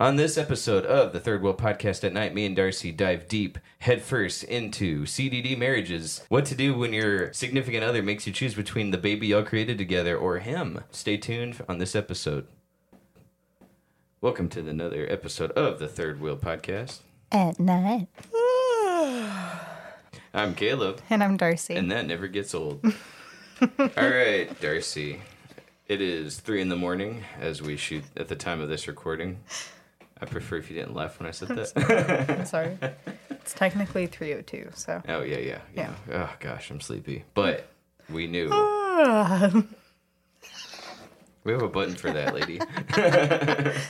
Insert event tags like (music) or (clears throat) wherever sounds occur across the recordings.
On this episode of the Third Wheel Podcast at Night, me and Darcy dive deep, headfirst into CDD marriages. What to do when your significant other makes you choose between the baby y'all created together or him. Stay tuned on this episode. Welcome to another episode of the Third Wheel Podcast. At night. (sighs) I'm Caleb, And I'm Darcy. and that never gets old. (laughs) All right, Darcy. It is three in the morning as we shoot at the time of this recording. I prefer if you didn't laugh when I said that. I'm (laughs) sorry. It's technically 302, so. Oh yeah, yeah, yeah. Oh gosh, I'm sleepy. But we knew. Ah. (laughs) We have a button for that, lady. (laughs)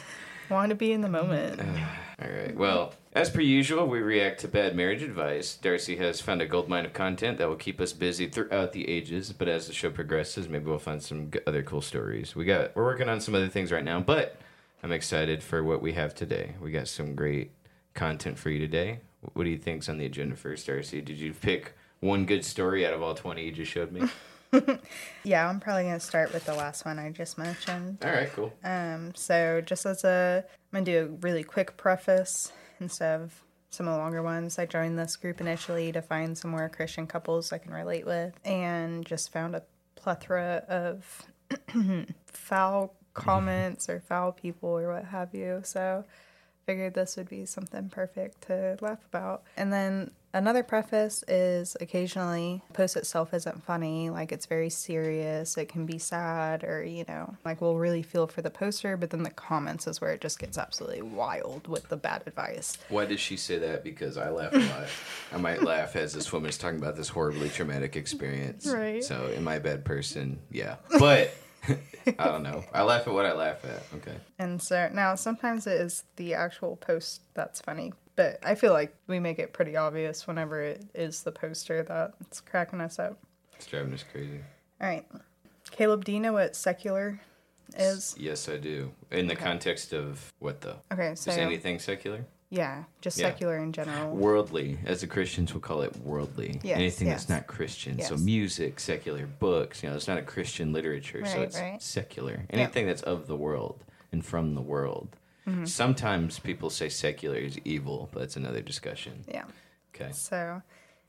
Want to be in the moment. (sighs) All right. Well, as per usual, we react to bad marriage advice. Darcy has found a gold mine of content that will keep us busy throughout the ages. But as the show progresses, maybe we'll find some other cool stories. We got we're working on some other things right now, but I'm excited for what we have today. We got some great content for you today. What do you think's on the agenda first, Darcy? Did you pick one good story out of all 20 you just showed me? (laughs) Yeah, I'm probably going to start with the last one I just mentioned. all right, cool. Um, so just as a, I'm going to do a really quick preface instead of some of the longer ones. I joined this group initially to find some more Christian couples I can relate with and just found a plethora of (clears throat) foul comments or foul people or what have you. So figured this would be something perfect to laugh about. And then another preface is occasionally post itself isn't funny, like it's very serious, it can be sad or, you know, like we'll really feel for the poster, but then the comments is where it just gets absolutely wild with the bad advice. Why did she say that? Because I laugh a lot. I might (laughs) laugh as this woman is talking about this horribly traumatic experience. Right. So, am I a bad person? Yeah. But I don't know. I laugh at what I laugh at. Okay. And so now sometimes it is the actual post that's funny, but I feel like we make it pretty obvious whenever it is the poster that's cracking us up. It's driving us crazy. All right. Caleb, do you know what secular is? Yes, I do. In the context of what though? Okay, so Just anything secular? Yeah, just Yeah. secular in general. Worldly, as the Christians would call it, worldly. Yes, Anything yes. that's not Christian. So music, secular books. You know, it's not a Christian literature, so it's right. secular. Anything that's of the world and from the world. Mm-hmm. Sometimes people say secular is evil, but that's another discussion. Yeah. Okay. So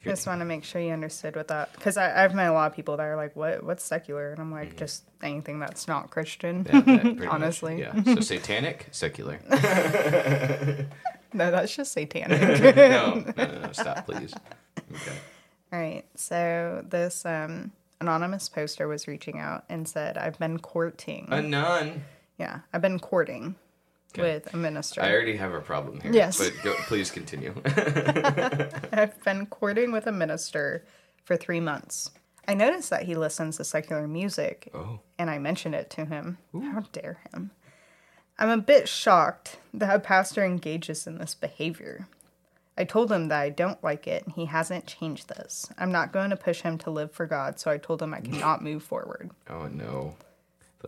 you're- just want to make sure you understood what that because I've met a lot of people that are like, "What? What's secular?" And I'm like, "Just anything that's not Christian." Yeah, that pretty much, (laughs) Honestly. yeah. So satanic, secular. (laughs) (laughs) no, that's just satanic. no, (laughs) no, no, no, stop, please. Okay. All right. So this um, anonymous poster was reaching out and said, "I've been courting. A nun. yeah, I've been courting Okay. with a minister. I already have a problem here. Yes. But go, please continue. (laughs) I've been courting with a minister for three months. I noticed that he listens to secular music, oh. and I mentioned it to him. How dare him? I'm a bit shocked that a pastor engages in this behavior. I told him that I don't like it, and he hasn't changed this. I'm not going to push him to live for God, so I told him I cannot (laughs) move forward. Oh no.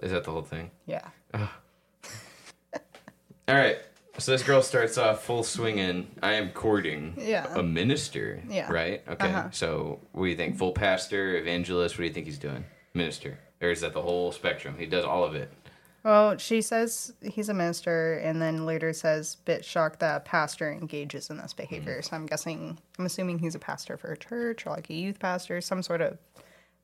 Is that the whole thing? Yeah. (laughs) All right. So this girl starts off full swinging. I am courting Yeah. a minister. Yeah. Right. Okay. Uh-huh. So what do you think? Full pastor, evangelist. What do you think he's doing? Minister. Or is that the whole spectrum? He does all of it. Well, she says he's a minister, and then later says, bit shocked that a pastor engages in this behavior. Mm. So I'm guessing, I'm assuming he's a pastor for a church or like a youth pastor, some sort of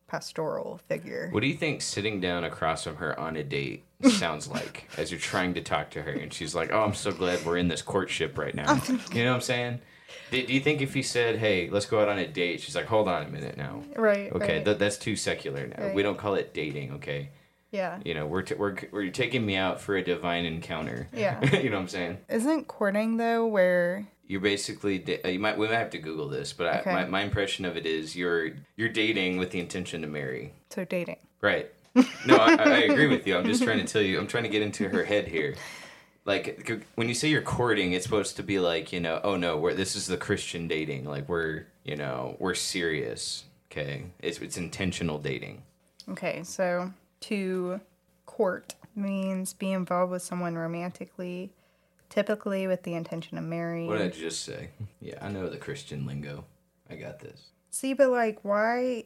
pastoral figure. What do you think sitting down across from her on a date (laughs) sounds like as you're trying to talk to her and she's like, "Oh, I'm so glad we're in this courtship right now." (laughs) you know what I'm saying? Do, do you think if he said, "Hey, let's go out on a date," she's like, "Hold on a minute now." Right. Okay, right. that, that's too secular now. We don't call it dating. Okay, yeah. you know, we're t- we're we're taking me out for a divine encounter. Yeah. (laughs) you know what I'm saying? Isn't courting though where You're basically da- uh, you might we might have to Google this, but Okay. I, my my impression of it is you're you're dating with the intention to marry. so dating? Right. No, I, I agree with you. I'm just trying to tell you. I'm trying to get into her head here. Like when you say you're courting, it's supposed to be like you know, oh no, we're this is the Christian dating. Like we're you know we're serious. Okay, it's it's intentional dating. Okay, so to court means be involved with someone romantically, typically with the intention of marrying. What did I just say? (laughs) Yeah, I know the Christian lingo. I got this. See, but like, why?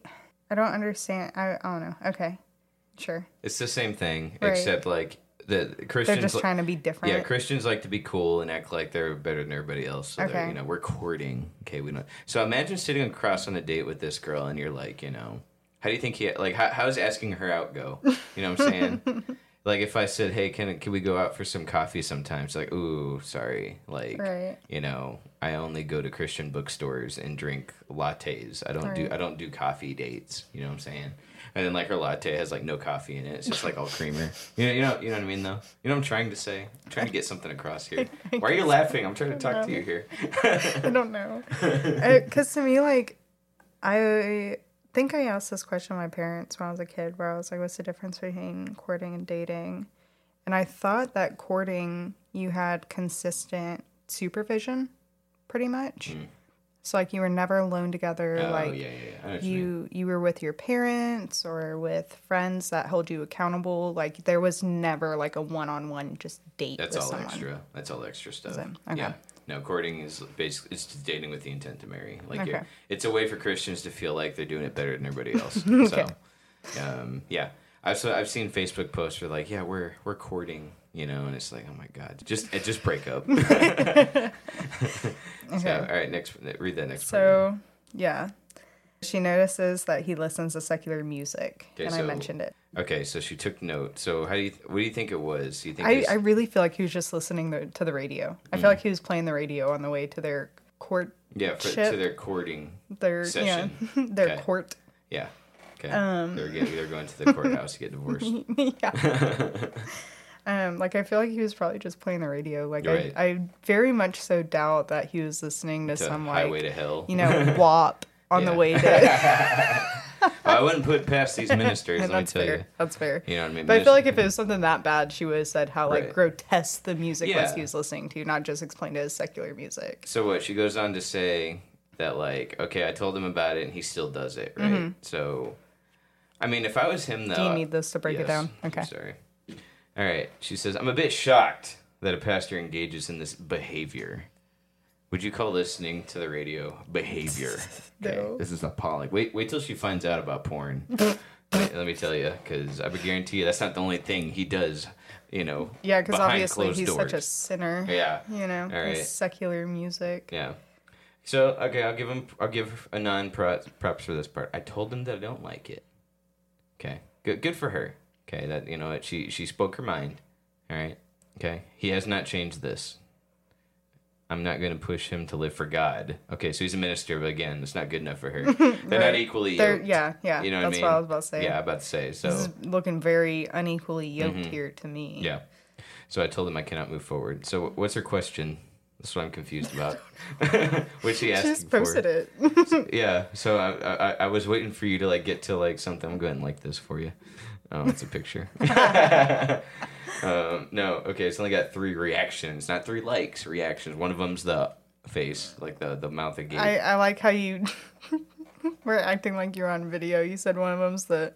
I don't understand. I, I don't know. Okay, sure. It's the same thing, Right. except like the Christians. They're just li- trying to be different. yeah, Christians like to be cool and act like they're better than everybody else. So they're, Okay. you know, we're courting. Okay, we don't. So imagine sitting across on a date with this girl, and you're like, you know, how do you think he like? How, how's asking her out go? You know what I'm saying? (laughs) like if I said, hey, can can we go out for some coffee sometime? She's like, ooh, sorry, like, Right. you know, I only go to Christian bookstores and drink lattes. I don't do I don't do coffee dates. You know what I'm saying? And then like her latte has like no coffee in it. It's just like all creamer. (laughs) You know, you know, you know what I mean though. You know what I'm trying to say. I'm trying to get something across here. (laughs) Why are you laughing? I'm trying to talk to you here. I don't know. Uh, because to me, like, I think I asked this question to my parents when I was a kid, where I was like, what's the difference between courting and dating? And I thought that courting, you had consistent supervision, pretty much. So, like, you were never alone together. Mm. oh like, yeah, yeah, yeah. I know what you you were with your parents or with friends that held you accountable like there was never like a one-on-one just date That's all someone extra. That's all extra stuff. Okay. Yeah. No, courting is basically it's just dating with the intent to marry. Like Okay. it's a way for Christians to feel like they're doing it better than everybody else. (laughs) Okay. So, um, yeah, I've so I've seen Facebook posts where like, yeah, we're we're courting, you know, and it's like, oh my god, just just break up. (laughs) (laughs) So, all right, next read that next. part. so yeah she notices that he listens to secular music Okay, and i mentioned it okay, so she took note. So how do you what do you think it was? Do you think I, I really feel like he was just listening the, to the radio i Mm. feel like he was playing the radio on the way to their court yeah for, to their courting? their Session. yeah (laughs) their Okay. court Yeah. Okay. Um. they're getting, they're going to the (laughs) courthouse to get divorced. (laughs) yeah. um, like I feel like he was probably just playing the radio. Like Right. I, I very much so doubt that he was listening to, to some highway like to hell. you know WAP on Yeah. the way to. (laughs) I wouldn't put past these ministers. let me that's tell fair. you. That's fair. You know what I mean? But I feel like if it was something that bad, she would have said how like Right. grotesque the music was Yeah. he was listening to, not just explained it as secular music. so what? She goes on to say that like, okay, I told him about it, and he still does it, right? So, I mean, if I was him, though, Mm-hmm. Do you need this to break it down? Okay. Sorry. All right. She says, I'm a bit shocked that a pastor engages in this behavior. Would you call listening to the radio behavior? (laughs) No. This is appalling. Wait, wait till she finds out about porn. (laughs) Wait, let me tell you, because I would guarantee you that's not the only thing he does. You know. Yeah, because behind obviously closed he's such a sinner. Yeah. You know, All right. secular music. Yeah. So okay, I'll give him. I'll give Anon props for this part. I told him that I don't like it. Okay. Good. Good for her. Okay. That you know what she she spoke her mind. All right. Okay. He has not changed this. I'm not going to push him to live for God. Okay, so he's a minister, but again, it's not good enough for her. (laughs) They're not equally They're, yoked. yeah, yeah. You know what that's I mean? what I was about to say. Yeah, I'm about to say. So This is looking very unequally yoked mm-hmm. here to me. yeah. So I told him I cannot move forward. So what's her question? That's what I'm confused (laughs) about. (laughs) What's she She asking just posted for? it. Yeah. So I, I I was waiting for you to like get to like something. I'm going to like this for you. Oh, it's a picture. Um, no. Okay. It's only got three reactions, not three likes. Reactions. One of them's the face, like the the mouth again. I, I like how you (laughs) were acting like you're on video. You said one of them's the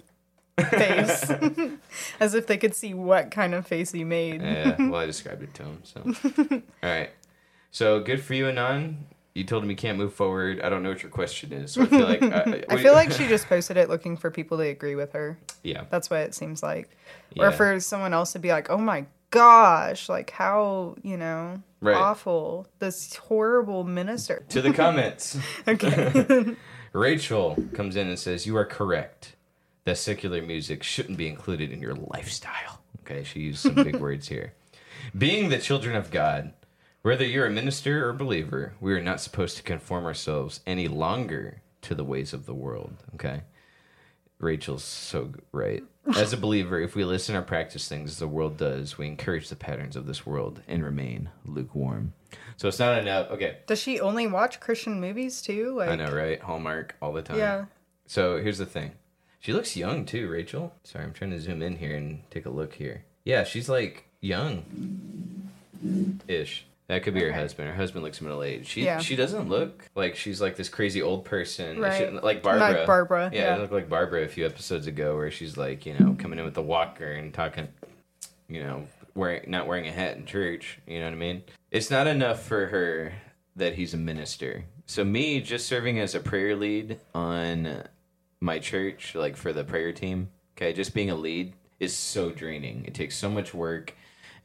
face, (laughs) as if they could see what kind of face you made. Yeah, well, I described it to him. So, (laughs) all right. So good for you, Anon. You told him you can't move forward. I don't know what your question is. So I feel like uh, I (laughs) feel like she (laughs) just posted it looking for people to agree with her. yeah, That's what it seems like, Yeah. or for someone else to be like, "Oh my gosh, like how you know Right. awful this horrible minister." to the comments. (laughs) Okay. Rachel comes in and says, "You are correct. That secular music shouldn't be included in your lifestyle." Okay, she used some big words here. Being the children of God, whether you're a minister or believer, we are not supposed to conform ourselves any longer to the ways of the world. Okay. Rachel's so right. (laughs) As a believer, if we listen or practice things as the world does, we encourage the patterns of this world and remain lukewarm. So it's not enough. Okay, Does she only watch Christian movies too? Like, I know, right? Hallmark all the time. Yeah. So here's the thing. She looks young too, Rachel. Sorry, I'm trying to zoom in here and take a look here. Yeah, she's like young ish. That could be her husband. Her husband looks middle aged. She Yeah. she doesn't look like she's like this crazy old person. Right. She- like Barbara. Like Barbara, Yeah, yeah. it looked like Barbara a few episodes ago where she's like, you know, coming in with the walker and talking you know, wearing not wearing a hat in church. You know what I mean? It's not enough for her that he's a minister. So me just serving as a prayer lead on my church, like for the prayer team, okay, just being a lead is so draining. It takes so much work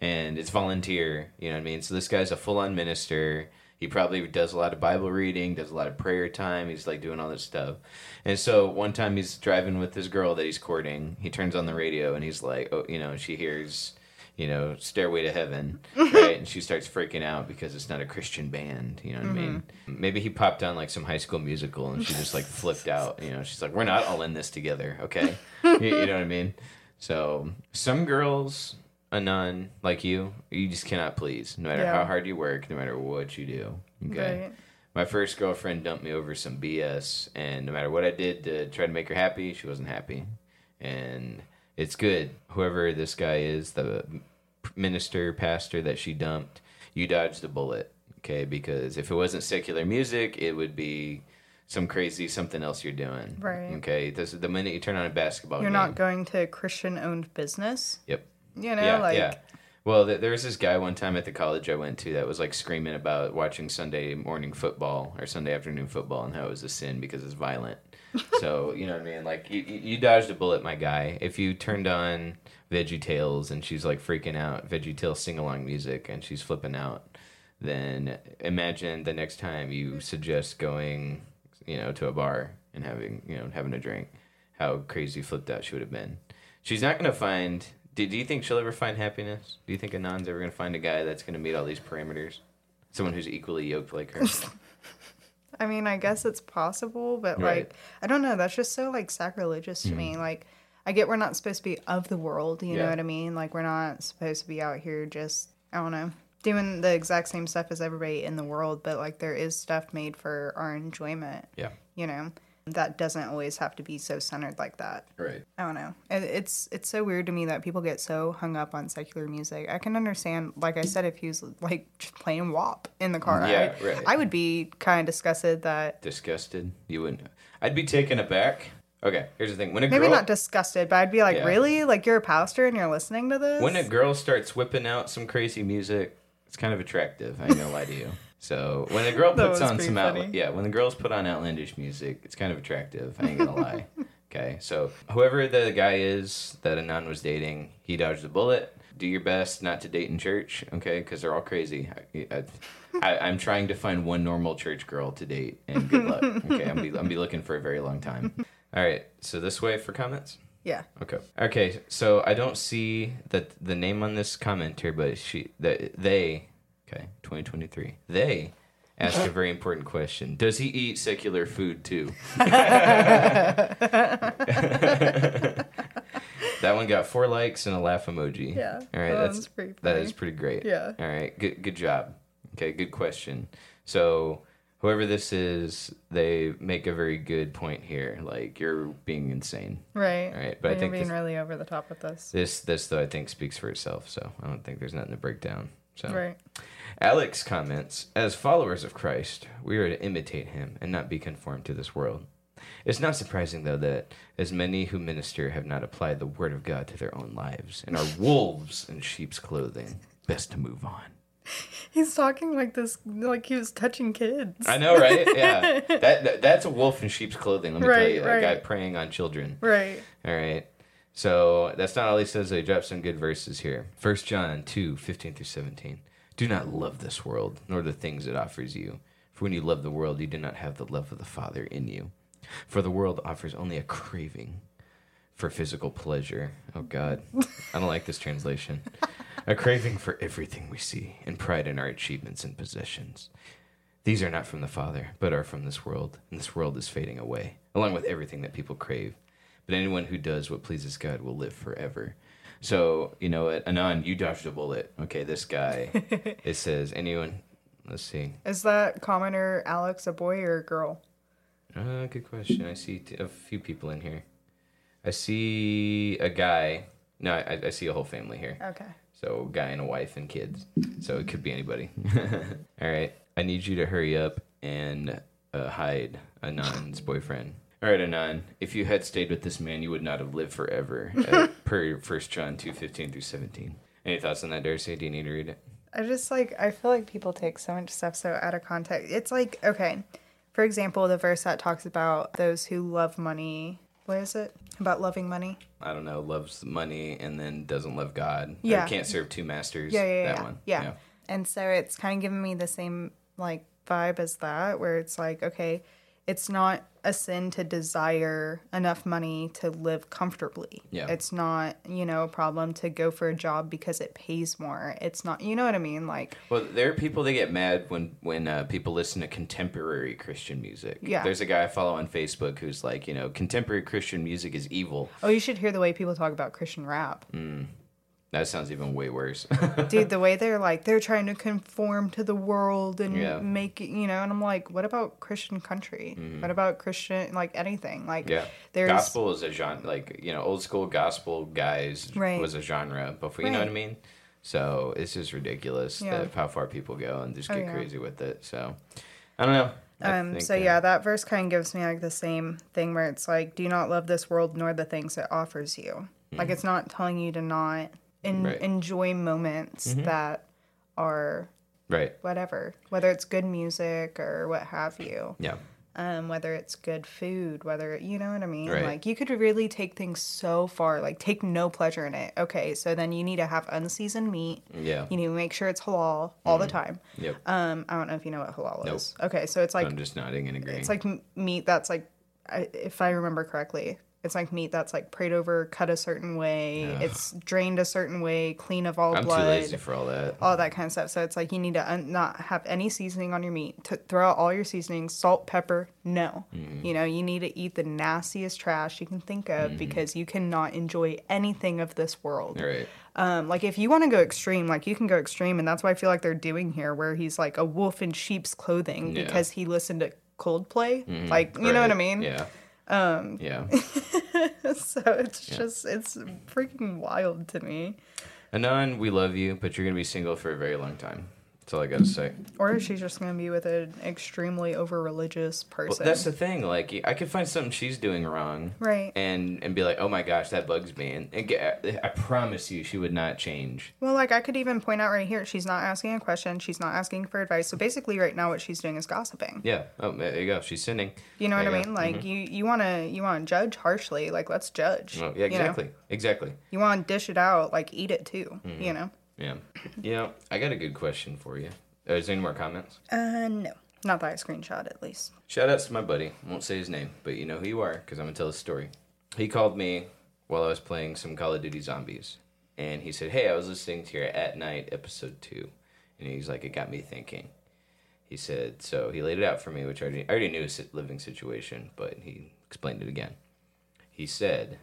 and it's volunteer, you know what I mean? So this guy's a full-on minister. He probably does a lot of Bible reading, does a lot of prayer time. He's like doing all this stuff. And so one time he's driving with this girl that he's courting. He turns on the radio and he's like, "Oh, you know, she hears you know, Stairway to Heaven, (laughs) right? and she starts freaking out because it's not a Christian band, you know what mm-hmm. I mean? Maybe he popped on like some high school musical and she just like flipped out, you know, she's like, we're not all in this together, okay? (laughs) you, you know what I mean? So some girls, a nun like you, you just cannot please, no matter yeah. how hard you work, no matter what you do, okay? Right. My first girlfriend dumped me over some BS, and no matter what I did to try to make her happy, she wasn't happy. And it's good. Whoever this guy is, the minister, pastor that she dumped, you dodged a bullet. Okay, because if it wasn't secular music, it would be some crazy something else you're doing. Right. Okay. This the minute you turn on a basketball. You're game, not going to a Christian-owned business. Yep. You know, yeah, like. Yeah. Well, there was this guy one time at the college I went to that was like screaming about watching Sunday morning football or Sunday afternoon football and how it was a sin because it's violent (laughs) so you know what I mean. Like you, you dodged a bullet, my guy. If you turned on Veggie Tales and she's like freaking out, Veggie Tales sing along music and she's flipping out, then imagine the next time you suggest going, you know, to a bar and having you know having a drink, how crazy flipped out she would have been. She's not gonna find. Do, do you think she'll ever find happiness? Do you think Anon's ever gonna find a guy that's gonna meet all these parameters? Someone who's equally yoked like her. (laughs) I mean, I guess it's possible, but right. like, I don't know. That's just so like sacrilegious to mm-hmm. me. Like, I get we're not supposed to be of the world. You yeah. know what I mean? Like, we're not supposed to be out here just I don't know doing the exact same stuff as everybody in the world. But like, there is stuff made for our enjoyment. Yeah. You know that doesn't always have to be so centered like that. Right. I don't know. it's it's so weird to me that people get so hung up on secular music. I can understand, like I said, if he was like just playing WAP in the car, yeah, I, right. I would be kind of disgusted that. Disgusted? You wouldn't. I'd be taken aback. Okay, here's the thing. When a maybe girl, not disgusted, but I'd be like, yeah. really? Like you're a pastor and you're listening to this? When a girl starts whipping out some crazy music, it's kind of attractive. I ain't gonna lie to you. So when a girl (laughs) puts on some out, yeah, when the girls put on outlandish music, it's kind of attractive. I ain't gonna lie. (laughs) Okay, so whoever the guy is that Anon was dating, he dodged a bullet. Do your best not to date in church, okay? Because they're all crazy. I, I, am trying to find one normal church girl to date, and good luck. Okay, I'm be I'm be looking for a very long time. (laughs) All right, so this way for comments. Yeah. Okay. Okay. So I don't see that the name on this commenter, but she that they Okay, 2023. They ask a very important question. Does he eat secular food too? (laughs) that one got four likes and a laugh emoji. Yeah. All right, that's pretty that is pretty great. Yeah. All right, good good job. Okay, good question. So, whoever this is, they make a very good point here. Like you're being insane. Right. All right, but and I think being this, really over the top with this. This this though I think speaks for itself. So I don't think there's nothing to break down. So. Right. Alex comments As followers of Christ, we are to imitate him and not be conformed to this world. It's not surprising, though, that as many who minister have not applied the word of God to their own lives and are (laughs) wolves in sheep's clothing. Best to move on. He's talking like this, like he was touching kids. I know, right? Yeah, (laughs) that, that, that's a wolf in sheep's clothing. Let me right, tell you, right. a guy preying on children. Right. All right. So that's not all he says. He drops some good verses here. First John 2, 15 through 17. Do not love this world, nor the things it offers you. For when you love the world, you do not have the love of the Father in you. For the world offers only a craving for physical pleasure. Oh, God. I don't like this translation. a craving for everything we see, and pride in our achievements and possessions. These are not from the Father, but are from this world, and this world is fading away, along with everything that people crave. But anyone who does what pleases God will live forever. So you know what, Anon, you dodged a bullet. Okay, this guy. (laughs) it says anyone. Let's see. Is that commenter Alex a boy or a girl? Uh, good question. I see t- a few people in here. I see a guy. No, I, I see a whole family here. Okay. So, guy and a wife and kids. So it could be anybody. (laughs) All right. I need you to hurry up and uh, hide Anon's boyfriend. All right, Anon. If you had stayed with this man, you would not have lived forever. (laughs) uh, per First John two fifteen through seventeen. Any thoughts on that, Darcy? Do you need to read it? I just like I feel like people take so much stuff so out of context. It's like okay, for example, the verse that talks about those who love money. What is it? About loving money. I don't know, loves money and then doesn't love God. Yeah. Or can't serve two masters. Yeah, yeah, that yeah. one. Yeah. And so it's kind of giving me the same like vibe as that, where it's like, okay, it's not a sin to desire enough money to live comfortably. Yeah. It's not, you know, a problem to go for a job because it pays more. It's not, you know what I mean? Like, Well, there are people that get mad when when uh, people listen to contemporary Christian music. Yeah. There's a guy I follow on Facebook who's like, you know, contemporary Christian music is evil. oh, you should hear the way people talk about Christian rap. That sounds even way worse. (laughs) Dude, the way they're like, they're trying to conform to the world and Yeah. make it, you know, and I'm like, what about Christian country? What about Christian, like anything? Like, Mm-hmm. yeah. there's. Gospel is a genre, like you know, old school gospel guys Right. was a genre before. You know what I mean? So it's just ridiculous Yeah. that how far people go and just Oh, get yeah. crazy with it. So I don't know. I Um, so uh, yeah, that verse kind of gives me like the same thing where it's like, do not love this world nor the things it offers you. Like it's not telling you to not en- Mm-hmm. Right. Mm-hmm. enjoy moments that are right. whatever, whether it's good music or what have you. Yeah. Um, whether it's good food, whether you know what I mean. Right. Like you could really take things so far, like take no pleasure in it. Okay, so then you need to have unseasoned meat. Yeah. You need to make sure it's halal all the time. Yep. Um, I don't know if you know what halal Mm-hmm. Nope. is. Okay, so it's like I'm just nodding and agreeing. it's like meat that's like, I, if I remember correctly, it's like meat that's like prayed over, cut a certain way, it's drained a certain way, clean of all I'm blood, too lazy for all that. all that kind of stuff. So it's like you need to un- not have any seasoning on your meat. To throw out all your seasonings, salt, pepper. No, Mm-hmm. you know you need to eat the nastiest trash you can think of Mm-hmm. because you cannot enjoy anything of this world. Right. Um, like if you want to go extreme, like you can go extreme, and that's what I feel like they're doing here, where he's like a wolf in sheep's clothing Yeah. because he listened to Coldplay. Like you know what I mean? Yeah. Um. Yeah. (laughs) so it's just it's freaking wild to me. Anon, we love you, but you're gonna be single for a very long time. That's all I gotta say. Or she's just gonna be with an extremely over religious Well, person. that's the thing. Like, I could find something she's doing wrong, Right. And and be like, oh my gosh, that bugs me. And, and get, I promise you, she would not change. well, like I could even point out right here, she's not asking a question, she's not asking for advice. So basically, right now, what she's doing is gossiping. Yeah. Oh, there you go. She's sinning. You know what There I you go. mean? Like you, you wanna you wanna judge harshly. Like let's judge. Oh, yeah. you know? Exactly. Exactly. You want to dish it out, like eat it too. Mm-hmm. You know. Yeah. You know, I got a good question for you. Uh, is there any more comments? Uh, no, not that I screenshot at least. Shout outs to my buddy. Won't say his name, but you know who you are because I'm gonna tell the story. He called me while I was playing some Call of Duty Zombies, and he said, "Hey, I was listening to your At Night episode two, and he's like, it got me thinking." He said, so he laid it out for me, which I already, I already knew his living situation, but he explained it again. He said,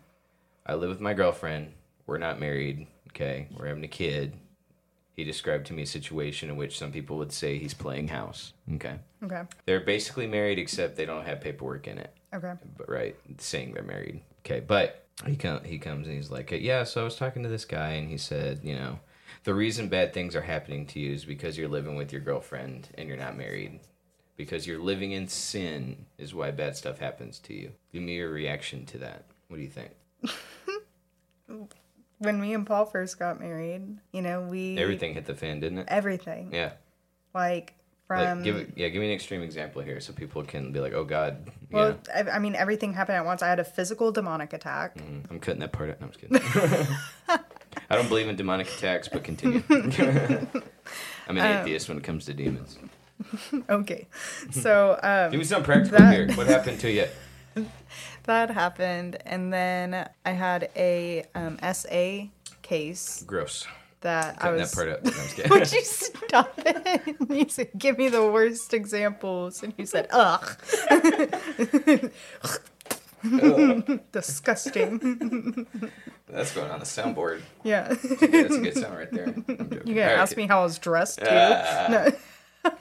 "I live with my girlfriend. We're not married. Okay, we're having a kid." He described to me a situation in which some people would say he's playing house. Okay. Okay. They're basically married except they don't have paperwork in it. Okay. But right, saying they're married. Okay, but he com- he comes and he's like, "Yeah, so I was talking to this guy and he said, you know, the reason bad things are happening to you is because you're living with your girlfriend and you're not married. Because you're living in sin is why bad stuff happens to you. Give me your reaction to that. What do you think? (laughs) When me and Paul first got married, you know, we Everything hit the fan, didn't it? everything Yeah. like from Like give it, yeah, give me an extreme example here so people can be like, "Oh god." well, yeah. I, I mean, everything happened at once. I had a physical demonic attack. Mm, I'm cutting that part out. No, I'm just kidding. (laughs) I don't believe in demonic attacks, but continue. (laughs) I'm an Um, atheist when it comes to demons. (laughs) Okay, so um, Give me some practical that- here. What happened to you? That happened, and then I had a um, SA case Gross. that I was. that part out. No, I'm just (laughs) kidding. Would you stop it? You said, "Give me the worst examples," and you said, "Ugh." (laughs) Disgusting. That's going on the soundboard. Yeah. That's a good sound right there. I'm joking. You gonna All right, ask me how I was dressed too? Ah. no.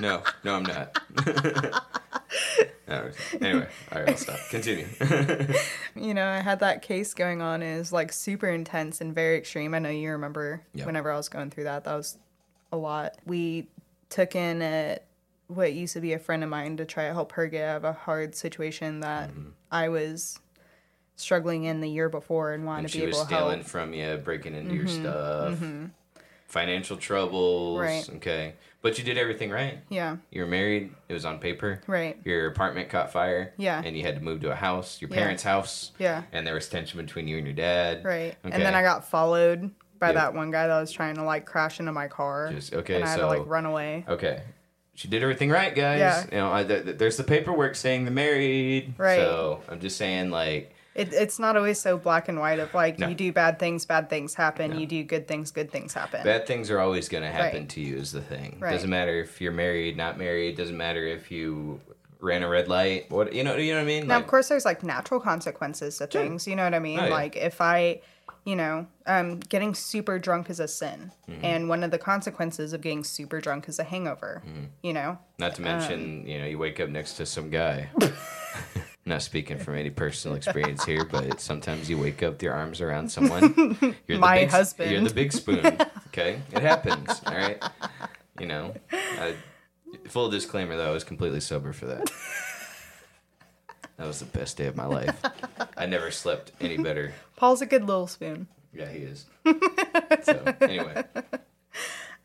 No, no, I'm not. (laughs) No, anyway, all right, I'll stop. Continue. (laughs) You know, I had that case going on. It was like super intense and very extreme. I know you remember Yeah. whenever I was going through that. That was a lot. We took in a what used to be a friend of mine to try to help her get out of a hard situation that Mm-hmm. I was struggling in the year before and wanted and to be she was able stealing from you, breaking into your stuff. financial troubles. Right. Okay. But you did everything right. Yeah. You were married. It was on paper. Right. Your apartment caught fire. Yeah. And you had to move to a house, your Yeah. parents' house. Yeah. And there was tension between you and your dad. Right. Okay. And then I got followed by Yep. that one guy that was trying to like crash into my car. Just- okay, And I had so- to like run away. Okay. She did everything right, guys. Yeah. You know, I, th- th- there's the paperwork saying they're married. Right. So I'm just saying, like, It, it's not always so black and white of like No. you do bad things, bad things happen. No. You do good things, good things happen. bad things are always going to happen Right. to you, is the thing. Right. Doesn't matter if you're married, not married. Doesn't matter if you ran a red light. What you know? You know what I mean? Now, Like, of course, there's like natural consequences to Sure. things. You know what I mean? Oh, yeah. Like if I, you know, um, getting super drunk is a sin, Mm-hmm. and one of the consequences of getting super drunk is a hangover. Mm-hmm. You know, Not to mention, Um, you know, you wake up next to some guy. (laughs) (laughs) Not speaking from any personal experience here, but sometimes you wake up with your arms around someone. (laughs) You're the My big, husband. You're the big spoon. (laughs) Okay, it happens. All right. You know, I, full disclaimer though, I was completely sober for that. That was the best day of my life. I never slept any better. Paul's a good little spoon. Yeah, he is. (laughs) So anyway,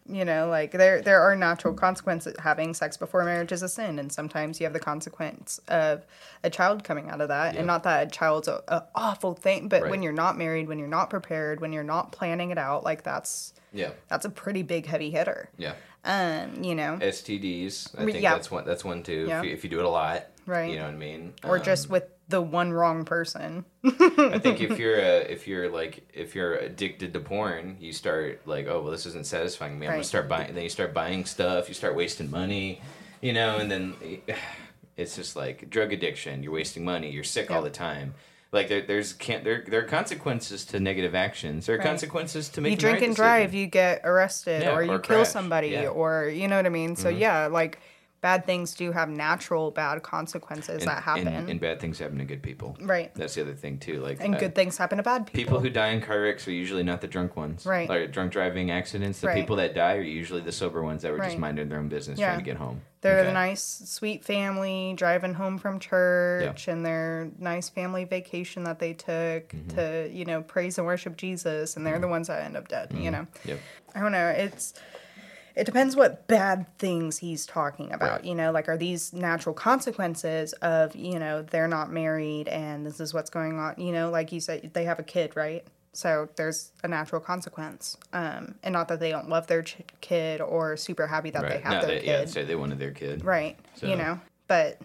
You know, like there there are natural consequences. Having sex before marriage is a sin, and sometimes you have the consequence of a child coming out of that. Yeah. And not that a child's a, a awful thing, but Right. when you're not married, when you're not prepared, when you're not planning it out, like that's yeah, that's a pretty big heavy hitter. yeah. Um, you know, STDs. I think Yeah. that's one. That's one too. Yeah. If, you, if you do it a lot, Right. You know what I mean? or Um, just with the one wrong person. I think if (laughs) you're a, if you're like if you're addicted to porn, you start like, oh well, this isn't satisfying me. I'm gonna start buying. Then you start buying stuff. You start wasting money, you know, and then (sighs) it's just like drug addiction. You're wasting money. You're sick all the time. Like there, there's can't there there are consequences to negative actions. There are Right. consequences to you drink right and drive, you get arrested, Yeah, or you or kill somebody, Yeah. Mm-hmm. or you know what I mean. So yeah, like bad things do have natural bad consequences And- that happen. And, and bad things happen to good people. right. That's the other thing too. Like And uh, good things happen to bad people. People who die in car wrecks are usually not the drunk ones. Right. Like drunk driving accidents. The Right. people that die are usually the sober ones that were just minding their own business Yeah. trying to get home. They're Okay. the nice, sweet family driving home from church and their nice family vacation that they took Mm-hmm. to, you know, praise and worship Jesus. And they're the ones that end up dead, you know? Yep. I don't know. It's it depends what bad things he's talking about. Right. You know, like are these natural consequences of you know they're not married and this is what's going on. You know, like you said, they have a kid, right? So there's a natural consequence, um, and not that they don't love their ch- kid or super happy that they have No, their they, yeah, kid, say they wanted their kid. right? So- You know, but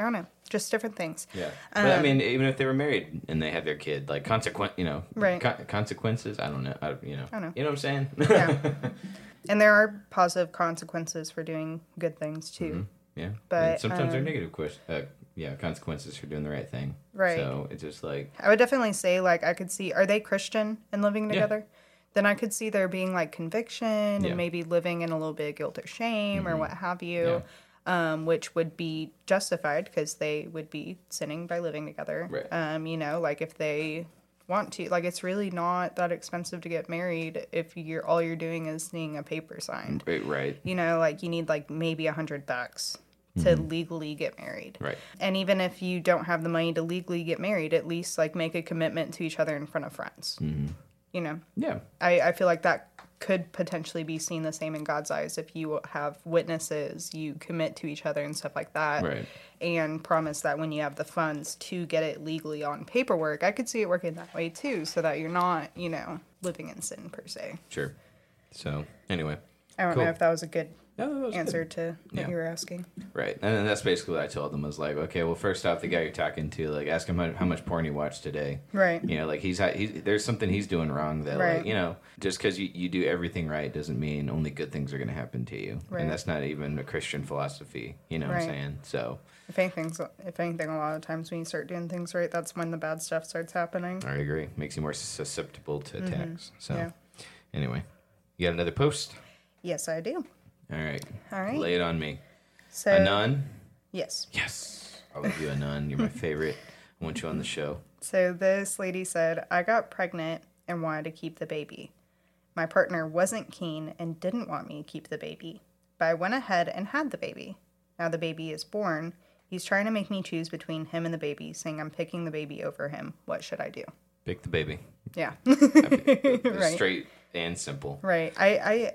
I don't know, just different things. Yeah. But I Um, mean, even if they were married and they have their kid, like consequent, you know, Right. con- consequences. I don't know. I, you know. I know. You know what I'm saying? Yeah. (laughs) and there are positive consequences for doing good things too. Mm-hmm. yeah. But, And sometimes they're um, negative uh, yeah, consequences for doing the right thing. Right. So it's just like I would definitely say like I could see are they Christian and living Yeah. together? Then I could see there being like conviction Yeah. Mm-hmm. and maybe living in a little bit of guilt or shame or what have you, um, which would be justified because they would be sinning by living together. Right. Um, you know, like if they want to, like it's really not that expensive to get married if you're all you're doing is seeing a paper signed. right, right, You know, like you need like maybe a hundred bucks to legally get married. Mm-hmm. right. And even if you don't have the money to legally get married, at least like make a commitment to each other in front of friends. Mm-hmm. You know, Yeah. I, I feel like that could potentially be seen the same in God's eyes if you have witnesses, you commit to each other and stuff like that. Right. And promise that when you have the funds to get it legally on paperwork, I could see it working that way too, so that you're not, you know, living in sin per se. Sure. So anyway. I don't Cool. know if that was a good No, that was good. answer to what Yeah. you were asking. Right, and then that's basically what I told them was like, okay, well, first off, the guy you're talking to, like, ask him how, how much porn he watched today. Right. You know, like he's, he's there's something he's doing wrong that, Right. like, you know, just because you, you do everything right doesn't mean only good things are going to happen to you, Right. and that's not even a Christian philosophy. You know what I'm Right. saying? So If anything, if anything, a lot of times when you start doing things right, that's when the bad stuff starts happening. I agree. Makes you more susceptible to attacks. So Mm-hmm. Yeah. anyway, you got another post. Yes, I do. All right. All right. Lay it on me. So Anon. yes. Yes. I love you, Anon. You're my favorite. I want you on the show. So this lady said, I got pregnant and wanted to keep the baby. My partner wasn't keen and didn't want me to keep the baby, but I went ahead and had the baby. Now the baby is born. He's trying to make me choose between him and the baby, saying I'm picking the baby over him. What should I do? Pick the baby. Yeah. A (laughs) Right. straight and simple. Right. I I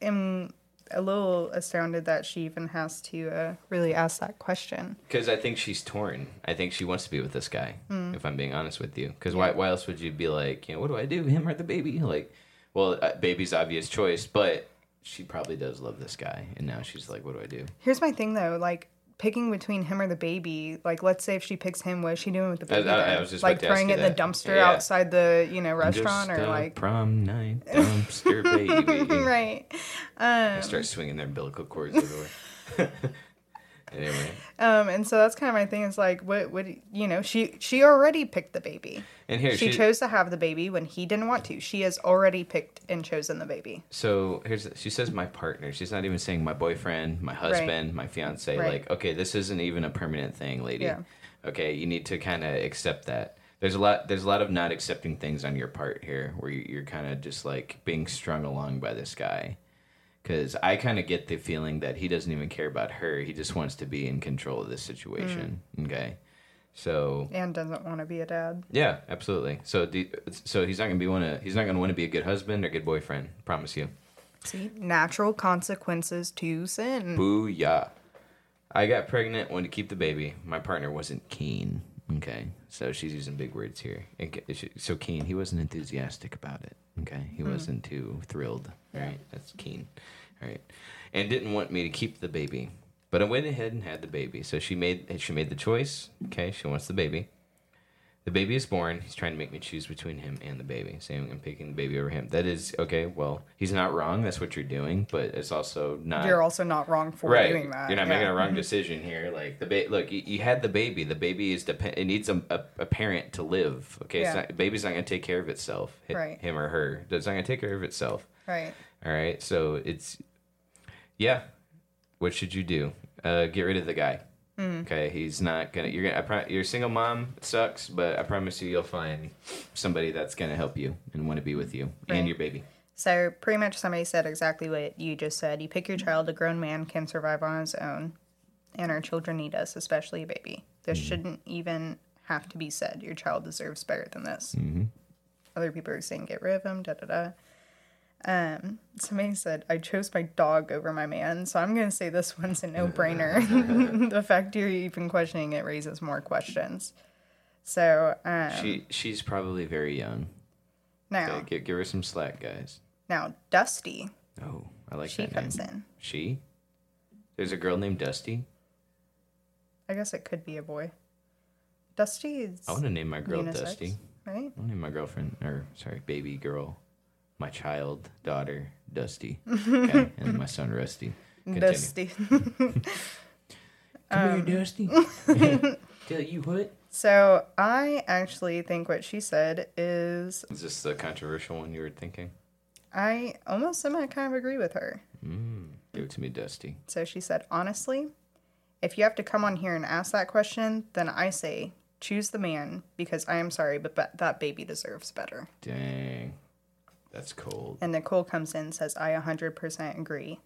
am a little astounded that she even has to uh, really ask that question. Because I think she's torn. I think she wants to be with this guy. Hmm. If I'm being honest with you, because why? Why else would you be like, you know, what do I do, him or the baby? Like, well, uh, baby's obvious choice, but she probably does love this guy, and now she's like, what do I do? Here's my thing though, like picking between him or the baby. Like, let's say if she picks him, what is she doing with the baby? I- I just like about to ask throwing it in the dumpster Yeah. outside the you know restaurant or like prom night (laughs) dumpster baby. (laughs) right. I start um, swinging their umbilical cords everywhere. (laughs) anyway, Um, and so that's kind of my thing. Is like, what would you know? She she already picked the baby. and here She she, chose to have the baby when he didn't want to. She has already picked and chosen the baby. So here's she says my partner. She's not even saying my boyfriend, my husband, my fiance. Right. Like, okay, this isn't even a permanent thing, lady. Yeah. Okay, you need to kind of accept that. There's a lot. There's a lot of not accepting things on your part here, where you're kind of just like being strung along by this guy. Because I kind of get the feeling that he doesn't even care about her. He just wants to be in control of this situation. Mm. Okay, so And doesn't want to be a dad. yeah, absolutely. So the, so he's not gonna be one of he's not gonna want to be a good husband or good boyfriend. Promise you. See, natural consequences to sin. Booyah. I got pregnant, wanted to keep the baby. My partner wasn't keen. Okay. So she's using big words here. And ca- she- So keen, he wasn't enthusiastic about it. Okay. He hmm. wasn't too thrilled. All right. That's keen. All right. And didn't want me to keep the baby. But I went ahead and had the baby. So she made she made the choice. Okay. She wants the baby. The baby is born. He's trying to make me choose between him and the baby, saying I'm picking the baby over him. That is okay. Well, he's not wrong. That's what you're doing, but it's also not. You're also not wrong for right. doing that. You're not yeah. making a wrong decision here. Like the ba- look, you, you had the baby. The baby is depend. It needs a, a, a parent to live. Okay, it's Yeah. not, baby's not gonna take care of itself. Right. Him or her. It's not gonna take care of itself. Right. All right. So it's yeah. What should you do? Uh, get rid of the guy. Mm. Okay, he's not gonna. You're gonna. Pro- you're single mom. Sucks, but I promise you, you'll find somebody that's gonna help you and want to be with you Right. and your baby. So pretty much somebody said exactly what you just said. You pick your child, a grown man can survive on his own, and our children need us, especially a baby. This shouldn't even have to be said. Your child deserves better than this. Other people are saying get rid of him, da da da. Um, somebody said I chose my dog over my man, so I'm gonna say this one's a no brainer. (laughs) (laughs) the fact you're even questioning it raises more questions. So um, She she's probably very young. now Okay, give, give her some slack, guys. now Dusty, Oh, I like she that comes name. in. She? There's a girl named Dusty. I guess it could be a boy. Dusty is I want to name my girl unisex, Dusty. right? I want to name my girlfriend, or sorry, baby girl, my child, daughter, Dusty. (laughs) Okay, and my son, Rusty. Continue. Dusty. (laughs) (laughs) Come here, Dusty. Tell you what? so I actually think what she said is Is this the controversial one you were thinking? I almost semi kind of agree with her. Mm, give it to me, Dusty. So she said, honestly, if you have to come on here and ask that question, then I say choose the man because I am sorry, but ba- that baby deserves better. Dang. That's cold. And Nicole comes in and says, I 100% agree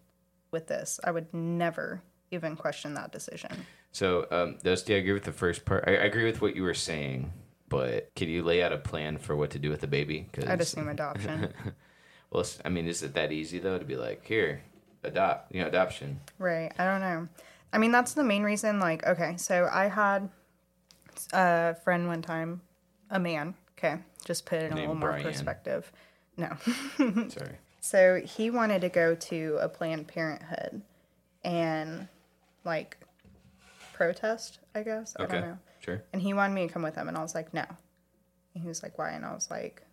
with this. I would never even question that decision. So, um, Dusty, I agree with the first part. I, I agree with what you were saying, but can you lay out a plan for what to do with the baby? Cause, I'd assume adoption. (laughs) well, I mean, is it that easy though to be like, here, adopt, you know, adoption? Right. I don't know. I mean, that's the main reason. Like, okay, so I had a friend one time, a man. Okay, just put it in a Named little more perspective. No. (laughs) Sorry. so he wanted to go to a Planned Parenthood and like protest, I guess. I Okay. don't know. Sure. And he wanted me to come with him, and I was like, no. And he was like, why? And I was like,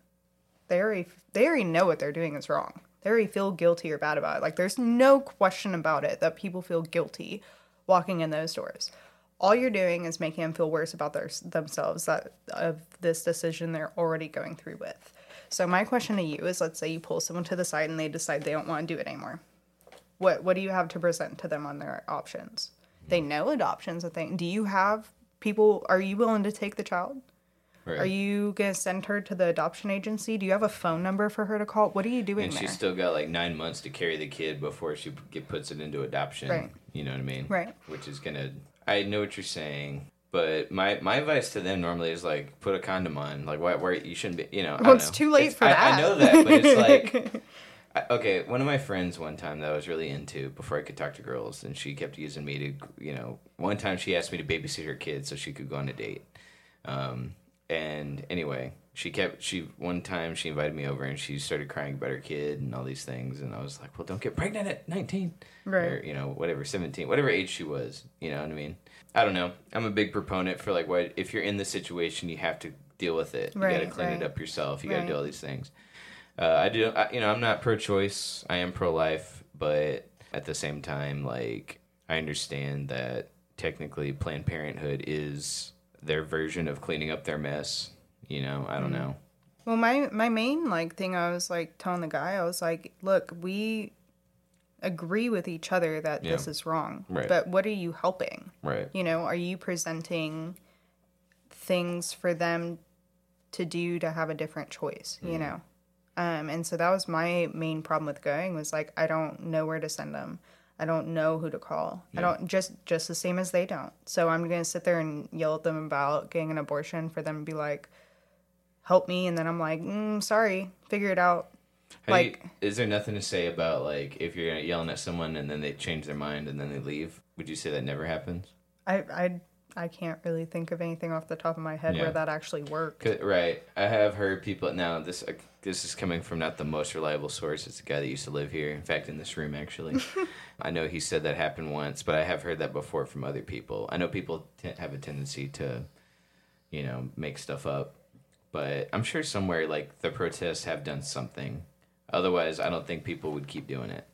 they already, they already know what they're doing is wrong. They already feel guilty or bad about it. Like, there's no question about it that people feel guilty walking in those doors. All you're doing is making them feel worse about their, themselves that of this decision they're already going through with. So my question to you is: Let's say you pull someone to the side and they decide they don't want to do it anymore. What what do you have to present to them on their options? They know adoption's a thing. Do you have people? Are you willing to take the child? Right. Are you gonna send her to the adoption agency? Do you have a phone number for her to call? What are you doing and there? she's still got like nine months to carry the kid before she puts it into adoption. Right. You know what I mean? Right. Which is gonna. I know what you're saying, But my, my advice to them normally is like put a condom on. Like why where you shouldn't be you know. I Well, it's know. too late It's- for I, that. I know that, but it's like (laughs) I- okay, one of my friends one time that I was really into before I could talk to girls, and she kept using me to, you know, one time she asked me to babysit her kids so she could go on a date. Um, and anyway, she kept she one time she invited me over and she started crying about her kid and all these things, and I was like, well, don't get pregnant at nineteen, Right. Or you know, whatever seventeen, whatever age she was, you know what I mean? I don't know. I'm a big proponent for like what if you're in the situation, you have to deal with it. You got to clean right. it up yourself. You got to Right. do all these things. Uh, I do, I, you know, I'm not pro-choice. I am pro-life, but at the same time, like I understand that technically Planned Parenthood is their version of cleaning up their mess. You know, I don't Mm-hmm. know. Well, my my main like thing I was like telling the guy I was like, look, we agree with each other that this is wrong, Right. but what are you helping? Right. You know, are you presenting things for them to do to have a different choice? Mm-hmm. You know, um, and so that was my main problem with going was like I don't know where to send them. I don't know who to call. I don't just just the same as they don't. So I'm gonna sit there and yell at them about getting an abortion for them to be like, help me, and then I'm like, mm, sorry, figure it out. How do you- like- is there nothing to say about like if you're yelling at someone and then they change their mind and then they leave? Would you say that never happens? I I I can't really think of anything off the top of my head Yeah. where that actually worked. Right. I have heard people now. This uh, this is coming from not the most reliable source. It's a guy that used to live here. In fact, in this room actually. (laughs) I know he said that happened once, but I have heard that before from other people. I know people t- have a tendency to, you know, make stuff up, but I'm sure somewhere like the protests have done something. Otherwise, I don't think people would keep doing it.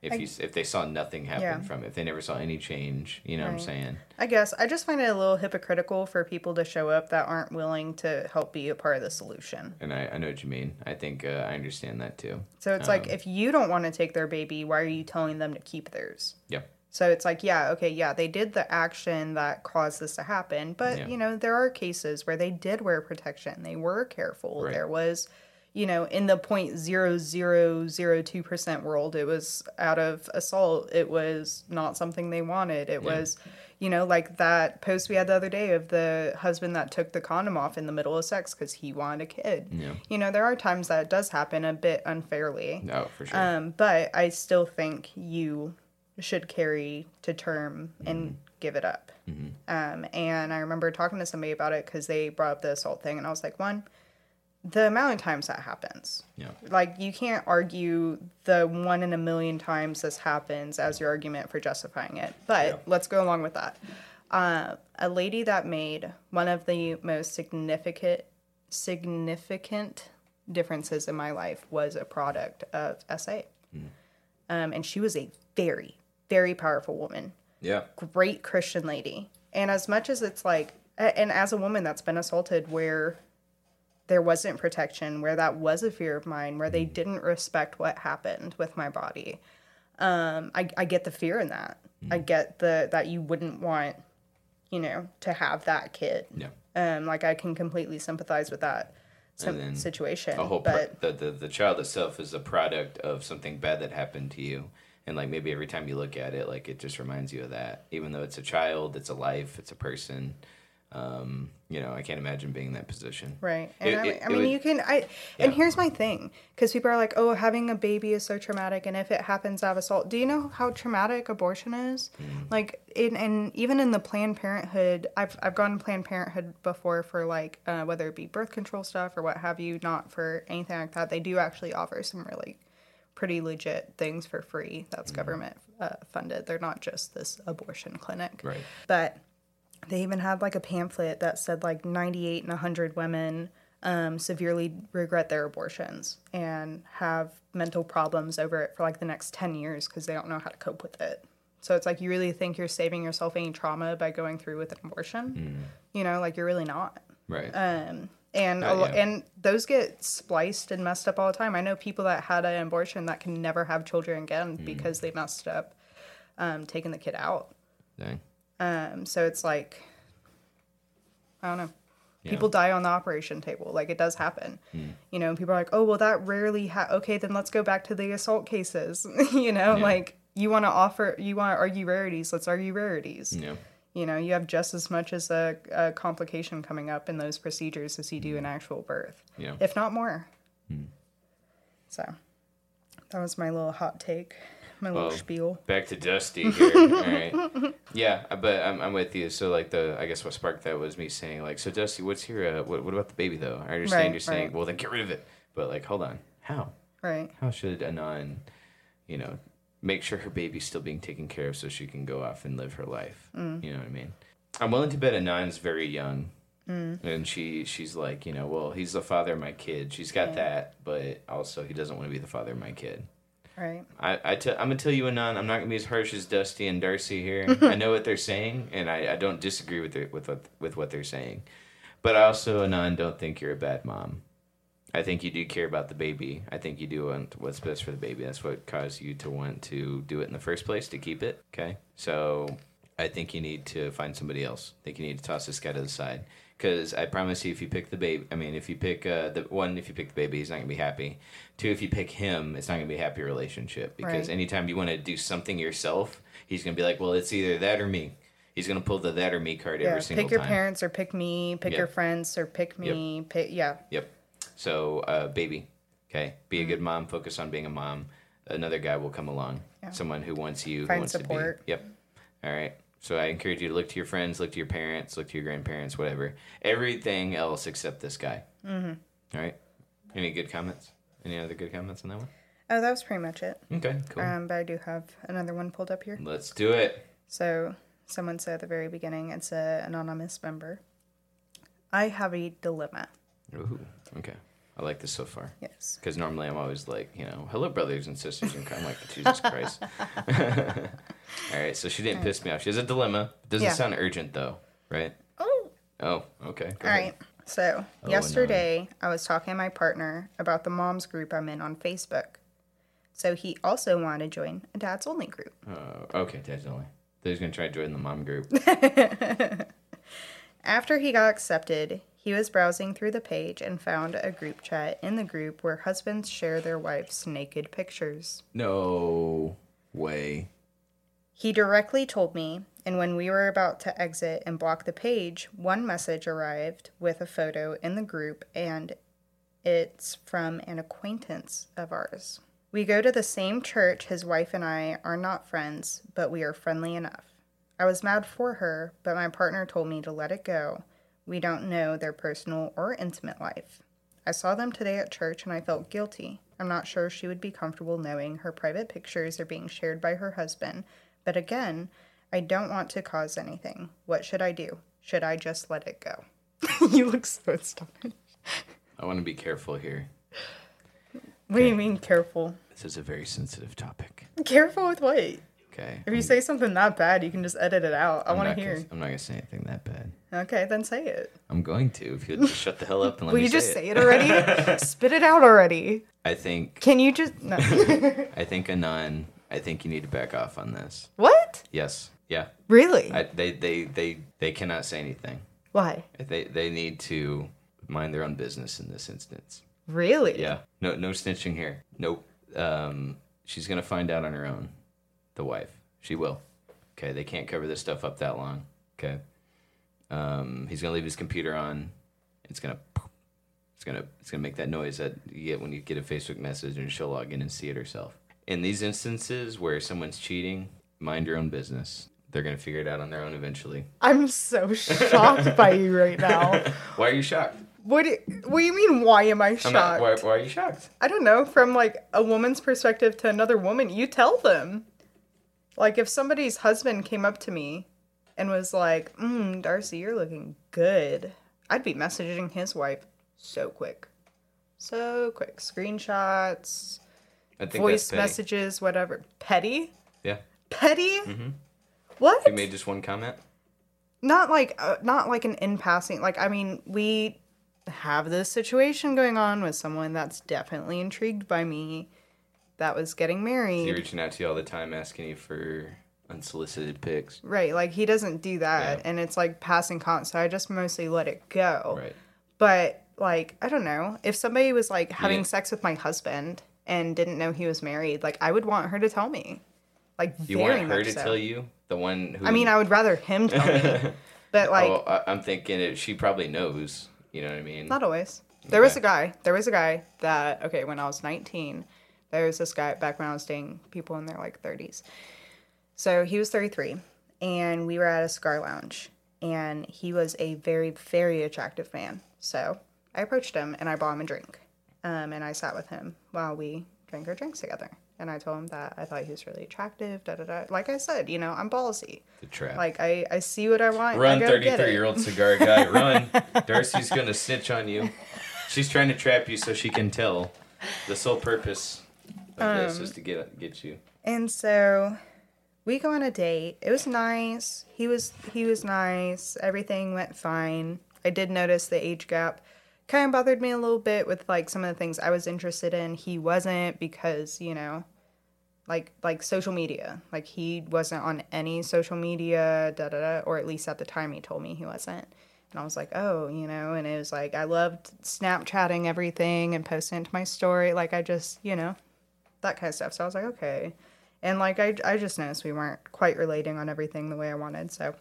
If I- you if they saw nothing happen Yeah. from it, if they never saw any change, you know what I'm saying? I guess I just find it a little hypocritical for people to show up that aren't willing to help be a part of the solution. And I, I know what you mean. I think uh, I understand that too. So it's like Um, if you don't want to take their baby, why are you telling them to keep theirs? Yeah. So it's like, yeah, okay, yeah, they did the action that caused this to happen, but Yeah. you know, there are cases where they did wear protection. They were careful. Right. There was, you know, in the point zero zero zero two percent world, it was out of assault. It was not something they wanted. It Yeah. was, you know, like that post we had the other day of the husband that took the condom off in the middle of sex because he wanted a kid. Yeah. You know, there are times that it does happen a bit unfairly. No, for sure. Um, but I still think you should carry to term and give it up. Um, and I remember talking to somebody about it because they brought up the assault thing, and I was like, one, the amount of times that happens. Yeah. Like, you can't argue the one in a million times this happens as your argument for justifying it. But Yeah. let's go along with that. Uh, a lady that made one of the most significant significant differences in my life was a product of SA. Um, and she was a very, very powerful woman, Yeah. great Christian lady. And as much as it's like, and as a woman that's been assaulted where there wasn't protection, where that was a fear of mine, where they didn't respect what happened with my body, um, I, I get the fear in that. I get the that you wouldn't want, you know, to have that kid. Yeah. Um, like I can completely sympathize with that sim- situation. A whole pro- but the, the the child itself is a product of something bad that happened to you. And like maybe every time you look at it, like it just reminds you of that. Even though it's a child, it's a life, it's a person. Um, you know, I can't imagine being in that position. Right. And It- I, it- I mean, would- you can. I and here's my thing, because people are like, "Oh, having a baby is so traumatic," and if it happens out of assault, do you know how traumatic abortion is? Mm. Like, in and even in the Planned Parenthood, I've I've gone to Planned Parenthood before for like uh, whether it be birth control stuff or what have you, not for anything like that. They do actually offer some really pretty legit things for free. That's Mm. government uh, funded. They're not just this abortion clinic. Right. But they even had like a pamphlet that said like 98 and 100 women um, severely regret their abortions and have mental problems over it for like the next 10 years because they don't know how to cope with it. So it's like you really think you're saving yourself any trauma by going through with an abortion? You know, like you're really not. Right. Um, and Uh, yeah. and those get spliced and messed up all the time. I know people that had an abortion that can never have children again Mm. because they messed up um, taking the kid out. Dang. Um, so it's like, I don't know. Yeah. People die on the operation table. Like it does happen. Hmm. You know, people are like, oh, well, that rarely ha Okay, then let's go back to the assault cases. (laughs) you know, Yeah. like you want to offer, you want to argue rarities. Let's argue rarities. Yeah. You know, you have just as much as a, a complication coming up in those procedures as you do in hmm. actual birth, Yeah. if not more. Hmm. So that was my little hot take, my little Well, spiel. Back to Dusty here. All right. (laughs) Yeah, uh, but I'm, I'm with you. So like the I guess what sparked that was me saying like, so Dusty, what's your uh, what, what about the baby though? I understand Right, you're saying, right. well then get rid of it. But like, hold on, how? Right. How should Anon, you know, make sure her baby's still being taken care of so she can go off and live her life? Mm. You know what I mean? I'm willing to bet Anon's very young. And she she's like, you know, well, he's the father of my kid. She's got Yeah. that, but also he doesn't want to be the father of my kid. Right. I, I t- I'm gonna tell you, a Anon, I'm not gonna be as harsh as Dusty and Darcy here. (laughs) I know what they're saying, and I, I don't disagree with their, with what with what they're saying, but I also, a Anon, don't think you're a bad mom. I think you do care about the baby. I think you do want what's best for the baby. That's what caused you to want to do it in the first place to keep it. Okay, so I think you need to find somebody else. I think you need to toss this guy to the side. Because I promise you, if you pick the baby, I mean, if you pick uh, the one, if you pick the baby, he's not gonna be happy. Two, if you pick him, it's not gonna be a happy relationship. Because Right. anytime you want to do something yourself, he's gonna be like, well, it's either that or me. He's gonna pull the that or me card Yeah. every single time. Pick your time. parents or pick me. Pick Yeah. your friends or pick me. Pick yeah. Yep. So, uh, baby, okay, be a good mom. Focus on being a mom. Another guy will come along. Mm-hmm. Yeah. Someone who wants you, who Find wants support. to be. Yep. All right. So I encourage you to look to your friends, look to your parents, look to your grandparents, whatever. Everything else except this guy. Mm-hmm. All right. Any good comments? Any other good comments on that one? Oh, that was pretty much it. Okay. Cool. Um, but I do have another one pulled up here. Let's do it. So someone said at the very beginning, it's an anonymous member. I have a dilemma. Ooh. Okay. I like this so far. Yes. Because normally I'm always like, you know, hello, brothers and sisters, and I'm like, Jesus Christ. (laughs) All right, so she didn't piss me off. She has a dilemma. Doesn't Yeah. sound urgent though, right? Oh. Oh, okay. All right. So Oh, yesterday, I was talking to my partner about the moms group I'm in on Facebook. So he also wanted to join a dad's only group. Uh, okay, Dad's only. They're gonna try to join the mom group. (laughs) After he got accepted, he was browsing through the page and found a group chat in the group where husbands share their wives' naked pictures. no way. He directly told me, and when we were about to exit and block the page, one message arrived with a photo in the group, and it's from an acquaintance of ours. We go to the same church. His wife and I are not friends, but we are friendly enough. I was mad for her, but my partner told me to let it go. We don't know their personal or intimate life. I saw them today at church and I felt guilty. I'm not sure she would be comfortable knowing her private pictures are being shared by her husband, but again, I don't want to cause anything. What should I do? Should I just let it go? (laughs) you look so astonished. I want to be careful here. What do you mean careful? This is a very sensitive topic. Careful with what? Okay. If you say something that bad, you can just edit it out. I I'm want not to gonna- hear. I'm not gonna say anything that bad. Okay, then say it. I'm going to. If you'll just shut the hell up and let Will me you say just it. say it already? (laughs) Spit it out already. I think. Can you just no? (laughs) I think a Anon. I think you need to back off on this. what? Yes. Yeah. Really? I, they, they, they, they cannot say anything. Why? They, they need to mind their own business in this instance. Really? Yeah. No, no snitching here. Nope. Um, she's gonna find out on her own. The wife. She will. Okay. They can't cover this stuff up that long. Okay. Um, he's gonna leave his computer on. It's gonna. It's gonna. It's gonna make that noise that you get when you get a Facebook message, and she'll log in and see it herself. In these instances where someone's cheating, mind your own business. They're gonna figure it out on their own eventually. I'm so shocked by you right now. (laughs) Why are you shocked? What do, what do you mean? Why am I shocked? not, why, why are you shocked? I don't know. From like a woman's perspective to another woman, you tell them. Like if somebody's husband came up to me and was like, mm, "Darcy, you're looking good," I'd be messaging his wife so quick, so quick. Screenshots, I think voice messages, whatever. Petty, Yeah. petty. What? If you made just one comment. not like uh, not like an in passing like i mean we have this situation going on with someone that's definitely intrigued by me that was getting married. He's reaching out to you all the time, asking you for unsolicited pics? right like he doesn't do that Yeah. and it's like passing con so i just mostly let it go Right. but like i don't know if somebody was like having sex with my husband and didn't know he was married like i would want her to tell me Like You very want her to so. tell you? The one who I mean, I would rather him tell me, (laughs) but like oh, I, I'm thinking it, she probably knows. You know what I mean? not always. There was a guy. There was a guy that okay when I was 19. There was this guy back when I was dating people in their like 30s. So he was 33, and we were at a cigar lounge, and he was a very very attractive man. So I approached him and I bought him a drink, um, and I sat with him while we drank our drinks together. And I told him that I thought he was really attractive. Da da da. Like I said, you know, I'm ballsy. the trap. Like I, I see what I want. Run, I go get it. 33 year old cigar guy, (laughs) run. Darcy's going to snitch on you. She's trying to trap you so she can tell. The sole purpose of this Um, is to get get you. And so we go on a date. It was nice. He was he was nice. Everything went fine. I did notice the age gap kind of bothered me a little bit with like some of the things I was interested in. He wasn't because, you know, like like social media. Like he wasn't on any social media, da da da, or at least at the time he told me he wasn't. And I was like, oh, you know, and it was like I loved Snapchatting everything and posting it to my story. Like I just, you know, that kind of stuff. So I was like, okay. And like I, I just noticed we weren't quite relating on everything the way I wanted. So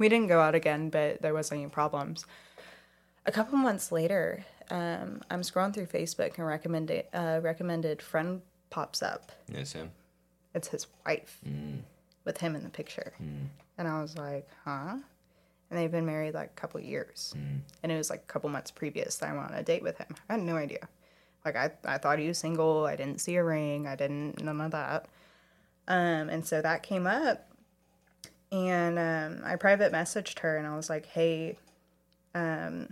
we didn't go out again, but there wasn't any problems. A couple months later, um, I'm scrolling through Facebook and recommended uh, recommended friend pops up. Yes, Sam. It's his wife with him in the picture, and I was like, huh. And they've been married like a couple years, and it was like a couple months previous that I went on a date with him. I had no idea. Like I, I thought he was single. I didn't see a ring. I didn't none of that. Um, and so that came up, and um, I private messaged her, and I was like, "Hey, um,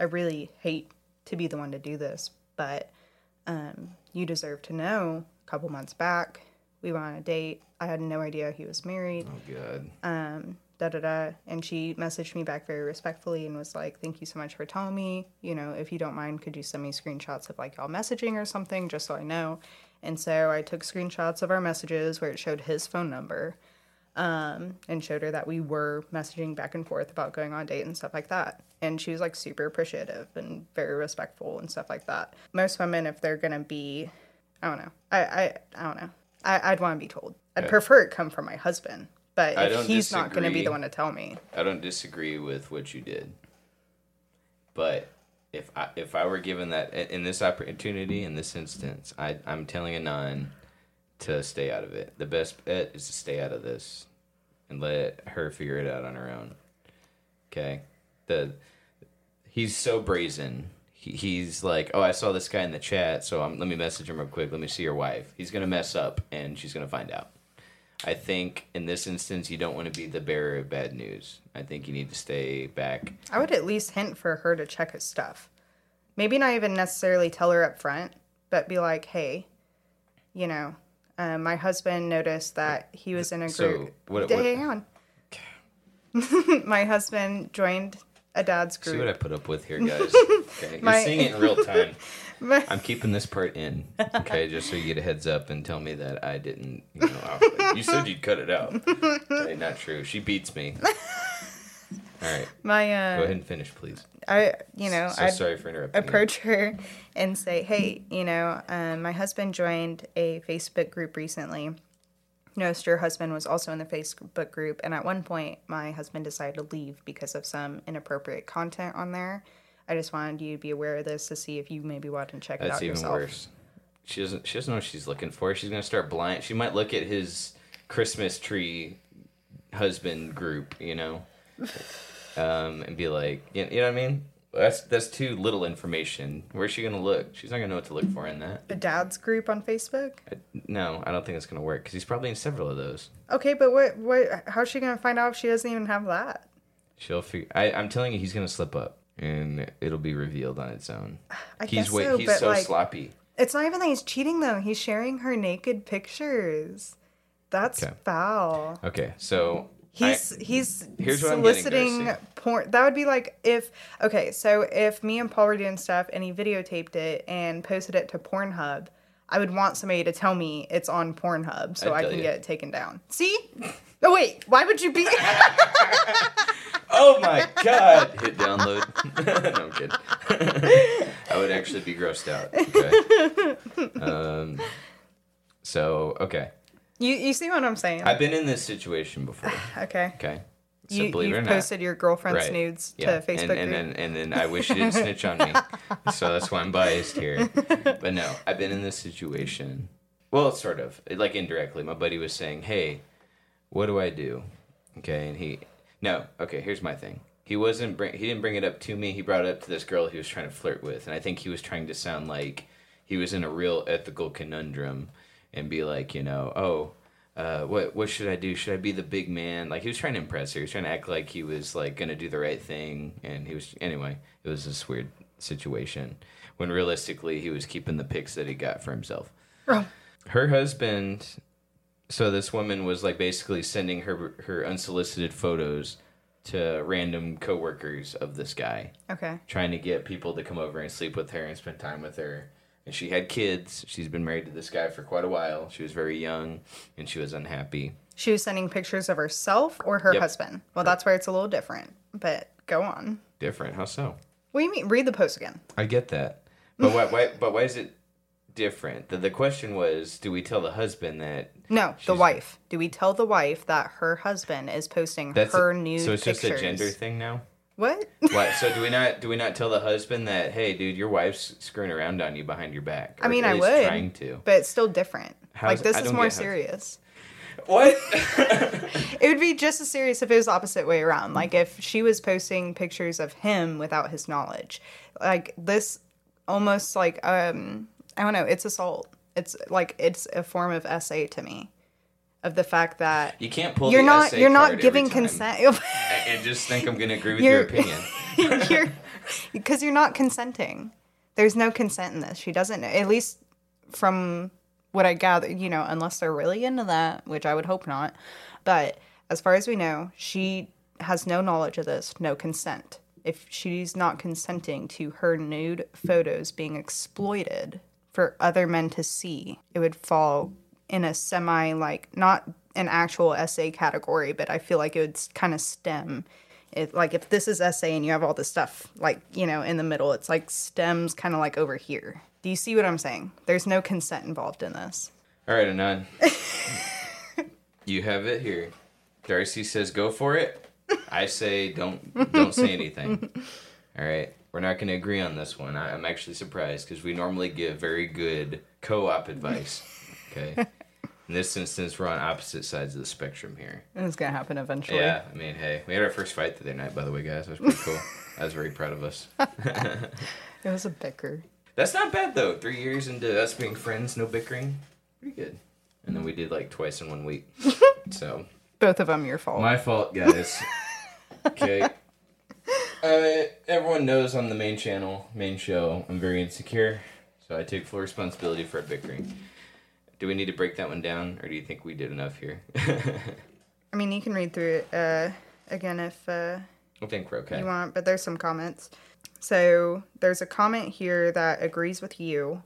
I really hate to be the one to do this, but um, you deserve to know." A couple months back, we went on a date. I had no idea he was married Oh, God. um, da da da. And she messaged me back very respectfully and was like, "Thank you so much for telling me. You know, if you don't mind, could you send me screenshots of like y'all messaging or something, just so I know." And so I took screenshots of our messages where it showed his phone number, um, and showed her that we were messaging back and forth about going on a date and stuff like that. And she was like super appreciative and very respectful and stuff like that. Most women, if they're gonna be, I don't know, I I, I don't know. I, I'd want to be told. I'd Yeah. prefer it come from my husband. But if he's not going to be the one to tell me, I don't disagree with what you did. But if I if I were given that in this opportunity in this instance, I I'm telling Anon to stay out of it. The best bet is to stay out of this and let her figure it out on her own. Okay? The he's so brazen. He, he's like, "Oh, I saw this guy in the chat, so I'm, let me message him real quick. Let me see your wife." He's to mess up and she's to find out. I think in this instance, you don't want to be the bearer of bad news. I think you need to stay back. I would at least hint for her to check his stuff. Maybe not even necessarily tell her up front, but be like, hey, you know, uh, my husband noticed that he was in a So, group. what- what- hang on. (laughs) my husband joined a dad's group. See what I put up with here, guys. (laughs) Okay, you're seeing it in real time. (laughs) My- I'm keeping this part in, okay, just so you get a heads up and tell me that I didn't. You know, you said you'd cut it out. Okay, not true. She beats me. All right, My, go uh, ahead and finish, please. I, you know, So I sorry for interrupting. you. approach her and say, "Hey, you know, um, my husband joined a Facebook group recently. Noticed your husband was also in the Facebook group, and at one point, my husband decided to leave because of some inappropriate content on there. I just wanted you to be aware of this to see if you maybe want to check it out. yourself. That's even worse. She doesn't. She doesn't know what she's looking for. She's gonna start blind. She might look at his Christmas tree husband group, you know, um, and be like, you know what I mean? That's that's too little information. Where's she gonna look? She's not gonna know what to look for in that. A dad's group on Facebook. I, no, I don't think it's gonna work because he's probably in several of those. Okay, but what? What? How's she gonna find out if she doesn't even have that? She'll figure. I, I'm telling you, he's gonna slip up, and it'll be revealed on its own. (sighs) I he's guess way, so, he's but so like, sloppy. It's not even that he's cheating though. He's sharing her naked pictures. That's Okay. foul. Okay, so He's he's Here's getting, soliciting porn. That would be like if okay, so if me and Paul were doing stuff and he videotaped it and posted it to Pornhub, I would want somebody to tell me it's on Pornhub so I'd I can you. get it taken down. See? Oh wait, why would you be? (laughs) (laughs) Oh my god! Hit download. (laughs) no, I'm kidding. I would actually be grossed out. Okay. Um, so okay, You you see what I'm saying? I've been in this situation before. (sighs) okay. Okay. So You, believe it or you've not. posted your girlfriend's Right. nudes Yeah, to Facebook and, and then and then I wish you didn't snitch on me, (laughs) so that's why I'm biased here. But no, I've been in this situation. Well, sort of, like indirectly. My buddy was saying, "Hey, what do I do?" Okay, and he, no, okay. Here's my thing. He wasn't bring. He didn't bring it up to me. He brought it up to this girl he was trying to flirt with, and I think he was trying to sound like he was in a real ethical conundrum, and be like, you know, oh. Uh, what what should I do? Should I be the big man? Like he was trying to impress her. He was trying to act like he was like gonna do the right thing, and he was anyway. It was this weird situation when realistically he was keeping the pics that he got for himself. Oh. Her husband, so this woman was like basically sending her her unsolicited photos to random coworkers of this guy, Okay. trying to get people to come over and sleep with her and spend time with her. And she had kids. She's been married to this guy for quite a while. She was very young, and she was unhappy. She was sending pictures of herself or her Yep. husband. Well, that's where it's a little different. But go on. Different. How so? What do you mean? Read the post again. I get that, but why? Why? But why is it different? The, the question was, do we tell the husband that No, the wife. Do we tell the wife that her husband is posting her a, nude So it's pictures? just a gender thing now. What? What? So do we (laughs) not? Do we not tell the husband that, hey, dude, your wife's screwing around on you behind your back? I mean, I would. Trying to. But it's still different. How's- like this I is more serious. What? (laughs) (laughs) It would be just as serious if it was the opposite way around. Like if she was posting pictures of him without his knowledge. Like this almost like um I don't know, it's assault. It's like it's a form of SA to me. Of the fact that you can't pull. you're not you're not giving consent. (laughs) And just think I'm gonna agree with your You're- (laughs) opinion. you're because you're not consenting. There's no consent in this. She doesn't know, at least from what I gather, you know, unless they're really into that, which I would hope not. But as far as we know, she has no knowledge of this, no consent. If she's not consenting to her nude photos being exploited for other men to see, it would fall in a semi like not an actual SA category, but I feel like it would kind of stem it like if this is SA and you have all this stuff like you know in the middle it's like stems kind of like over here do you see what i'm saying there's no consent involved in this All right, Anon. (laughs) you have it here. Darcy says go for it. I say don't don't say anything. (laughs) All right. We're not going to agree on this one. I, I'm actually surprised because we normally give very good co-op advice. (laughs) Okay. In this instance, we're on opposite sides of the spectrum here. And it's gonna happen eventually Yeah. I mean, hey, we had our first fight the other night, by the way, guys. That was pretty cool. (laughs) I was very proud of us. (laughs) it was a bicker That's not bad though. Three years into us being friends, no bickering, pretty good. And then we did like twice in one week. (laughs) So both of them your fault my fault, guys. okay. Uh, everyone knows on the main channel, main show, I'm very insecure, so I take full responsibility for our bickering. Do we need to break that one down, or do you think we did enough here? (laughs) i mean you can read through it uh again if uh I think we're okay. you want but there's some comments so there's a comment here that agrees with you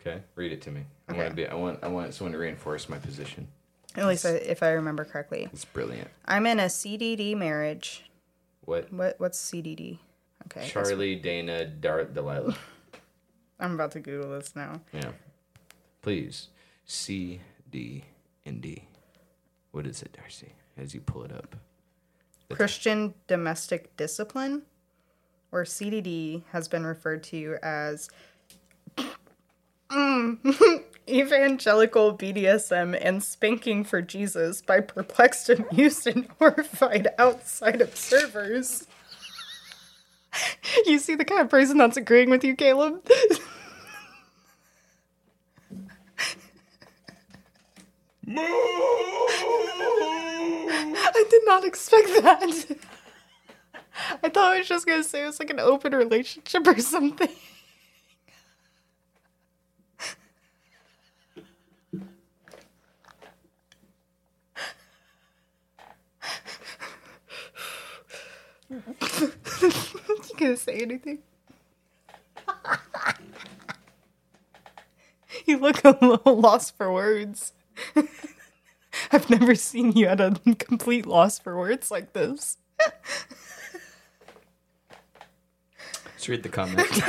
Okay, read it to me. I Okay. want to be. I want. I want someone to reinforce my position. at least I, if i remember correctly It's brilliant. i'm in a cdd marriage What? what what's cdd okay that's- Charlie, Dana, Dart, Delilah. (laughs) i'm about to google this now Yeah. Please. C, D, and D. What is it, Darcy? As you pull it up. Christian domestic discipline, or CDD, has been referred to as (laughs) evangelical BDSM and spanking for Jesus by perplexed, amused, and (laughs) horrified outside observers. (laughs) You see the kind of person that's agreeing with you, Caleb? I did not expect that. (laughs) I thought I was just gonna say it was like an open relationship or something. (laughs) you gonna say anything? (laughs) you look a little lost for words. (laughs) I've never seen you at a complete loss for words like this. Let's read the comment. (laughs)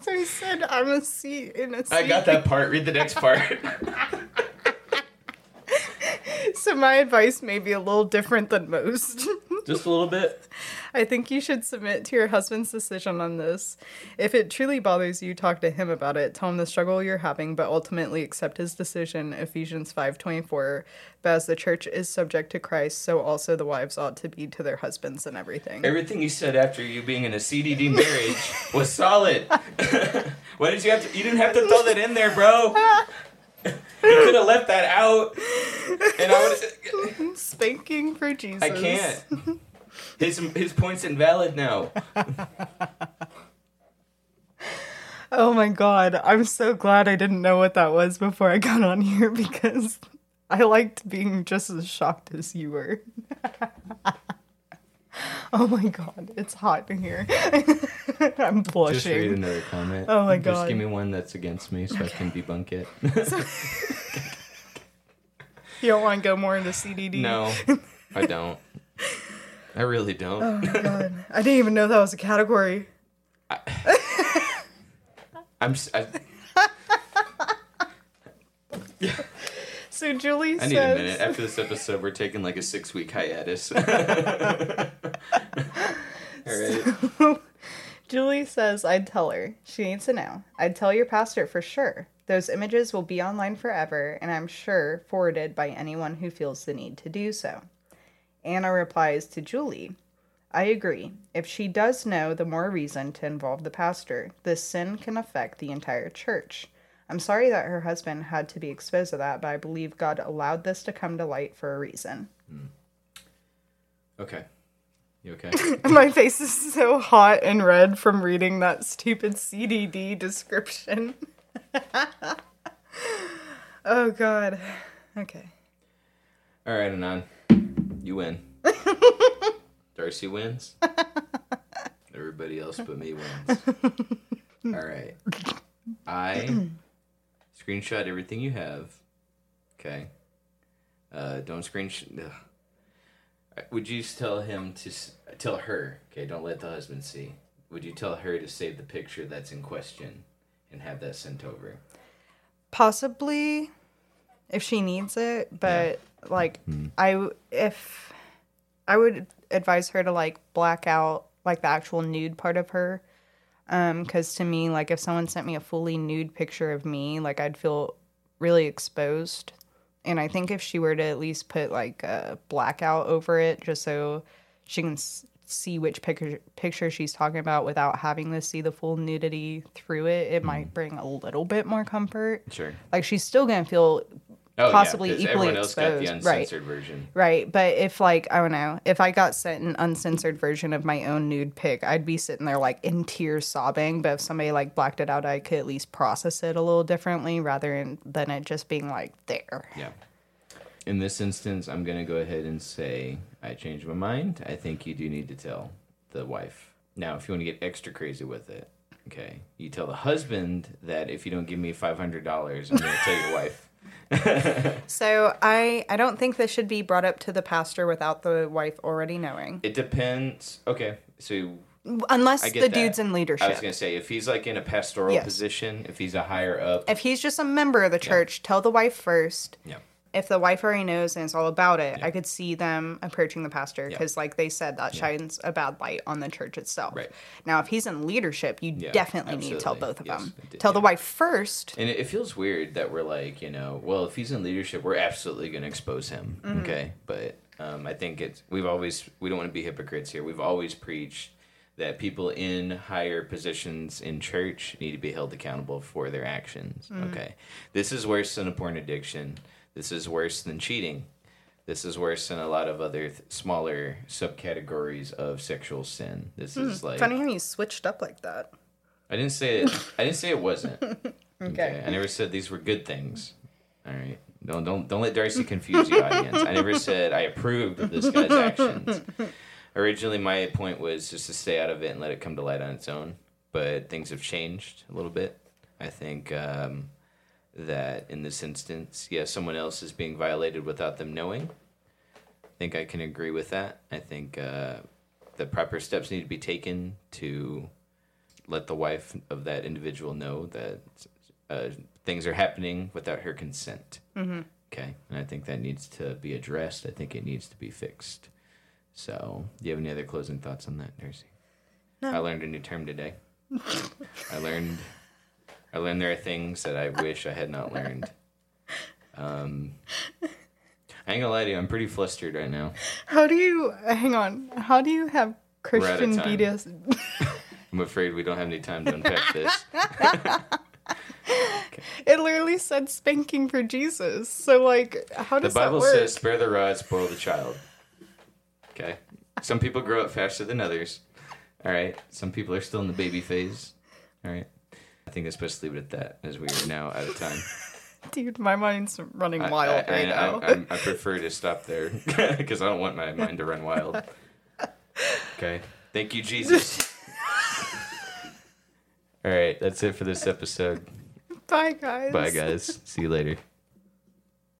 So he said, I'm a C in a C. I got that part. Read the next part. (laughs) so my advice may be a little different than most. Just a little bit. (laughs) I think you should submit to your husband's decision on this. If it truly bothers you, talk to him about it. Tell him the struggle you're having, but ultimately accept his decision. Ephesians 5:24. But as the church is subject to Christ, so also the wives ought to be to their husbands and everything. Everything you said after you being in a CDD marriage was solid. (laughs) Why did you have to? You didn't have to throw that in there, bro. (laughs) (laughs) You could have left that out, and I would. (laughs) Spanking for Jesus. I can't. His his point's invalid now. (laughs) Oh my god, I'm so glad I didn't know what that was before I got on here because I liked being just as shocked as you were. (laughs) oh my god, it's hot in here. (laughs) I'm blushing. Just read another comment. Oh my god. Just give me one that's against me so I can debunk it. (laughs) You don't want to go more into CDD? no, I don't. I really don't. Oh my god, I didn't even know that was a category. I'm. s- I, So Julie I says. need a minute. After this episode, we're taking like a six week hiatus. (laughs) All right. (laughs) Julie says, I'd tell her. She needs to know. I'd tell your pastor for sure. Those images will be online forever, and I'm sure forwarded by anyone who feels the need to do so. Anna replies to Julie, I agree. If she does know, the more reason to involve the pastor. This sin can affect the entire church. I'm sorry that her husband had to be exposed to that, but I believe God allowed this to come to light for a reason. Hmm. Okay. You okay? (laughs) My face is so hot and red from reading that stupid CDD description. (laughs) oh god. Okay. All right, Anon. You win. (laughs) Darcy wins. Everybody else but me wins. All right. I screenshot everything you have. Okay. Uh, don't screenshot. Would you tell him to s- tell her? Okay, don't let the husband see. Would you tell her to save the picture that's in question and have that sent over? Possibly if she needs it, but like I if I would advise her to like black out like the actual nude part of her um cuz to me like if someone sent me a fully nude picture of me, like I'd feel really exposed. And I think if she were to at least put like a blackout over it just so she can s- see which picture picture she's talking about without having to see the full nudity through it, it might bring a little bit more comfort. Sure. Like she's still gonna feel Oh, Possibly yeah, equally everyone else got the exposed, right. version. right, but if like I don't know, if I got sent an uncensored version of my own nude pic, I'd be sitting there like in tears sobbing. But if somebody like blacked it out, I could at least process it a little differently rather than, than it just being like there. Yeah. In this instance, I'm going to go ahead and say I changed my mind. I think you do need to tell the wife. Now, if you want to get extra crazy with it, okay, you tell the husband that if you don't give me $500, I'm going to tell your (laughs) wife. (laughs) So I I don't think this should be brought up to the pastor without the wife already knowing, It depends. Okay, so unless the get dude's in leadership. I was going to say if he's like in a pastoral Yes. position, if he's a higher up, if he's just a member of the church, tell the wife first. yeah. If the wife already knows and it's all about it, I could see them approaching the pastor Yeah. because, like they said, that shines a bad light on the church itself. Right. Now, if he's in leadership, you Yeah, definitely need to tell both of Yes, them. Tell the wife first. And it, feels weird that we're like, you know, well, if he's in leadership, we're absolutely going to expose him. Mm-hmm. Okay. But um, I think it's, we've always, we don't want to be hypocrites here. We've always preached that people in higher positions in church need to be held accountable for their actions. Mm-hmm. Okay. This is worse than a porn addiction. This is worse than cheating. This is worse than a lot of other th- smaller subcategories of sexual sin. This is like Hmm. Funny how you switched up like that. I didn't say it. I didn't say it wasn't. (laughs) Okay. I never said these were good things. All right. Don't don't don't let Darcy confuse the audience. I never said I approved of this guy's actions. Originally, my point was just to stay out of it and let it come to light on its own. But things have changed a little bit. I think um, that in this instance, yes, someone else is being violated without them knowing. I think I can agree with that. I think uh, the proper steps need to be taken to let the wife of that individual know that uh, things are happening without her consent. Okay, and I think that needs to be addressed. I think it needs to be fixed. So, do you have any other closing thoughts on that, Darcy? No. I learned a new term today. (laughs) I learned, I learned there are things that I wish I had not learned. Um, I ain't gonna lie to you, I'm pretty flustered right now. How do you hang on? How do you have We're out of Christian. BDS? (laughs) I'm afraid we don't have any time to unpack this. (laughs) It literally said spanking for Jesus. So like, how does The Bible that work? says, "Spare the rod, spoil the child." Okay. Some people grow up faster than others. All right. Some people are still in the baby phase. All right. I think it's best to leave it at that, as we are now out of time. (laughs) Dude, my mind's running I- wild I, right I, now. I, I, (laughs) I prefer to stop there (laughs) because I don't want my mind to run wild. Okay. Thank you, Jesus. All right. That's it for this episode. Bye, guys. Bye, guys. See you later.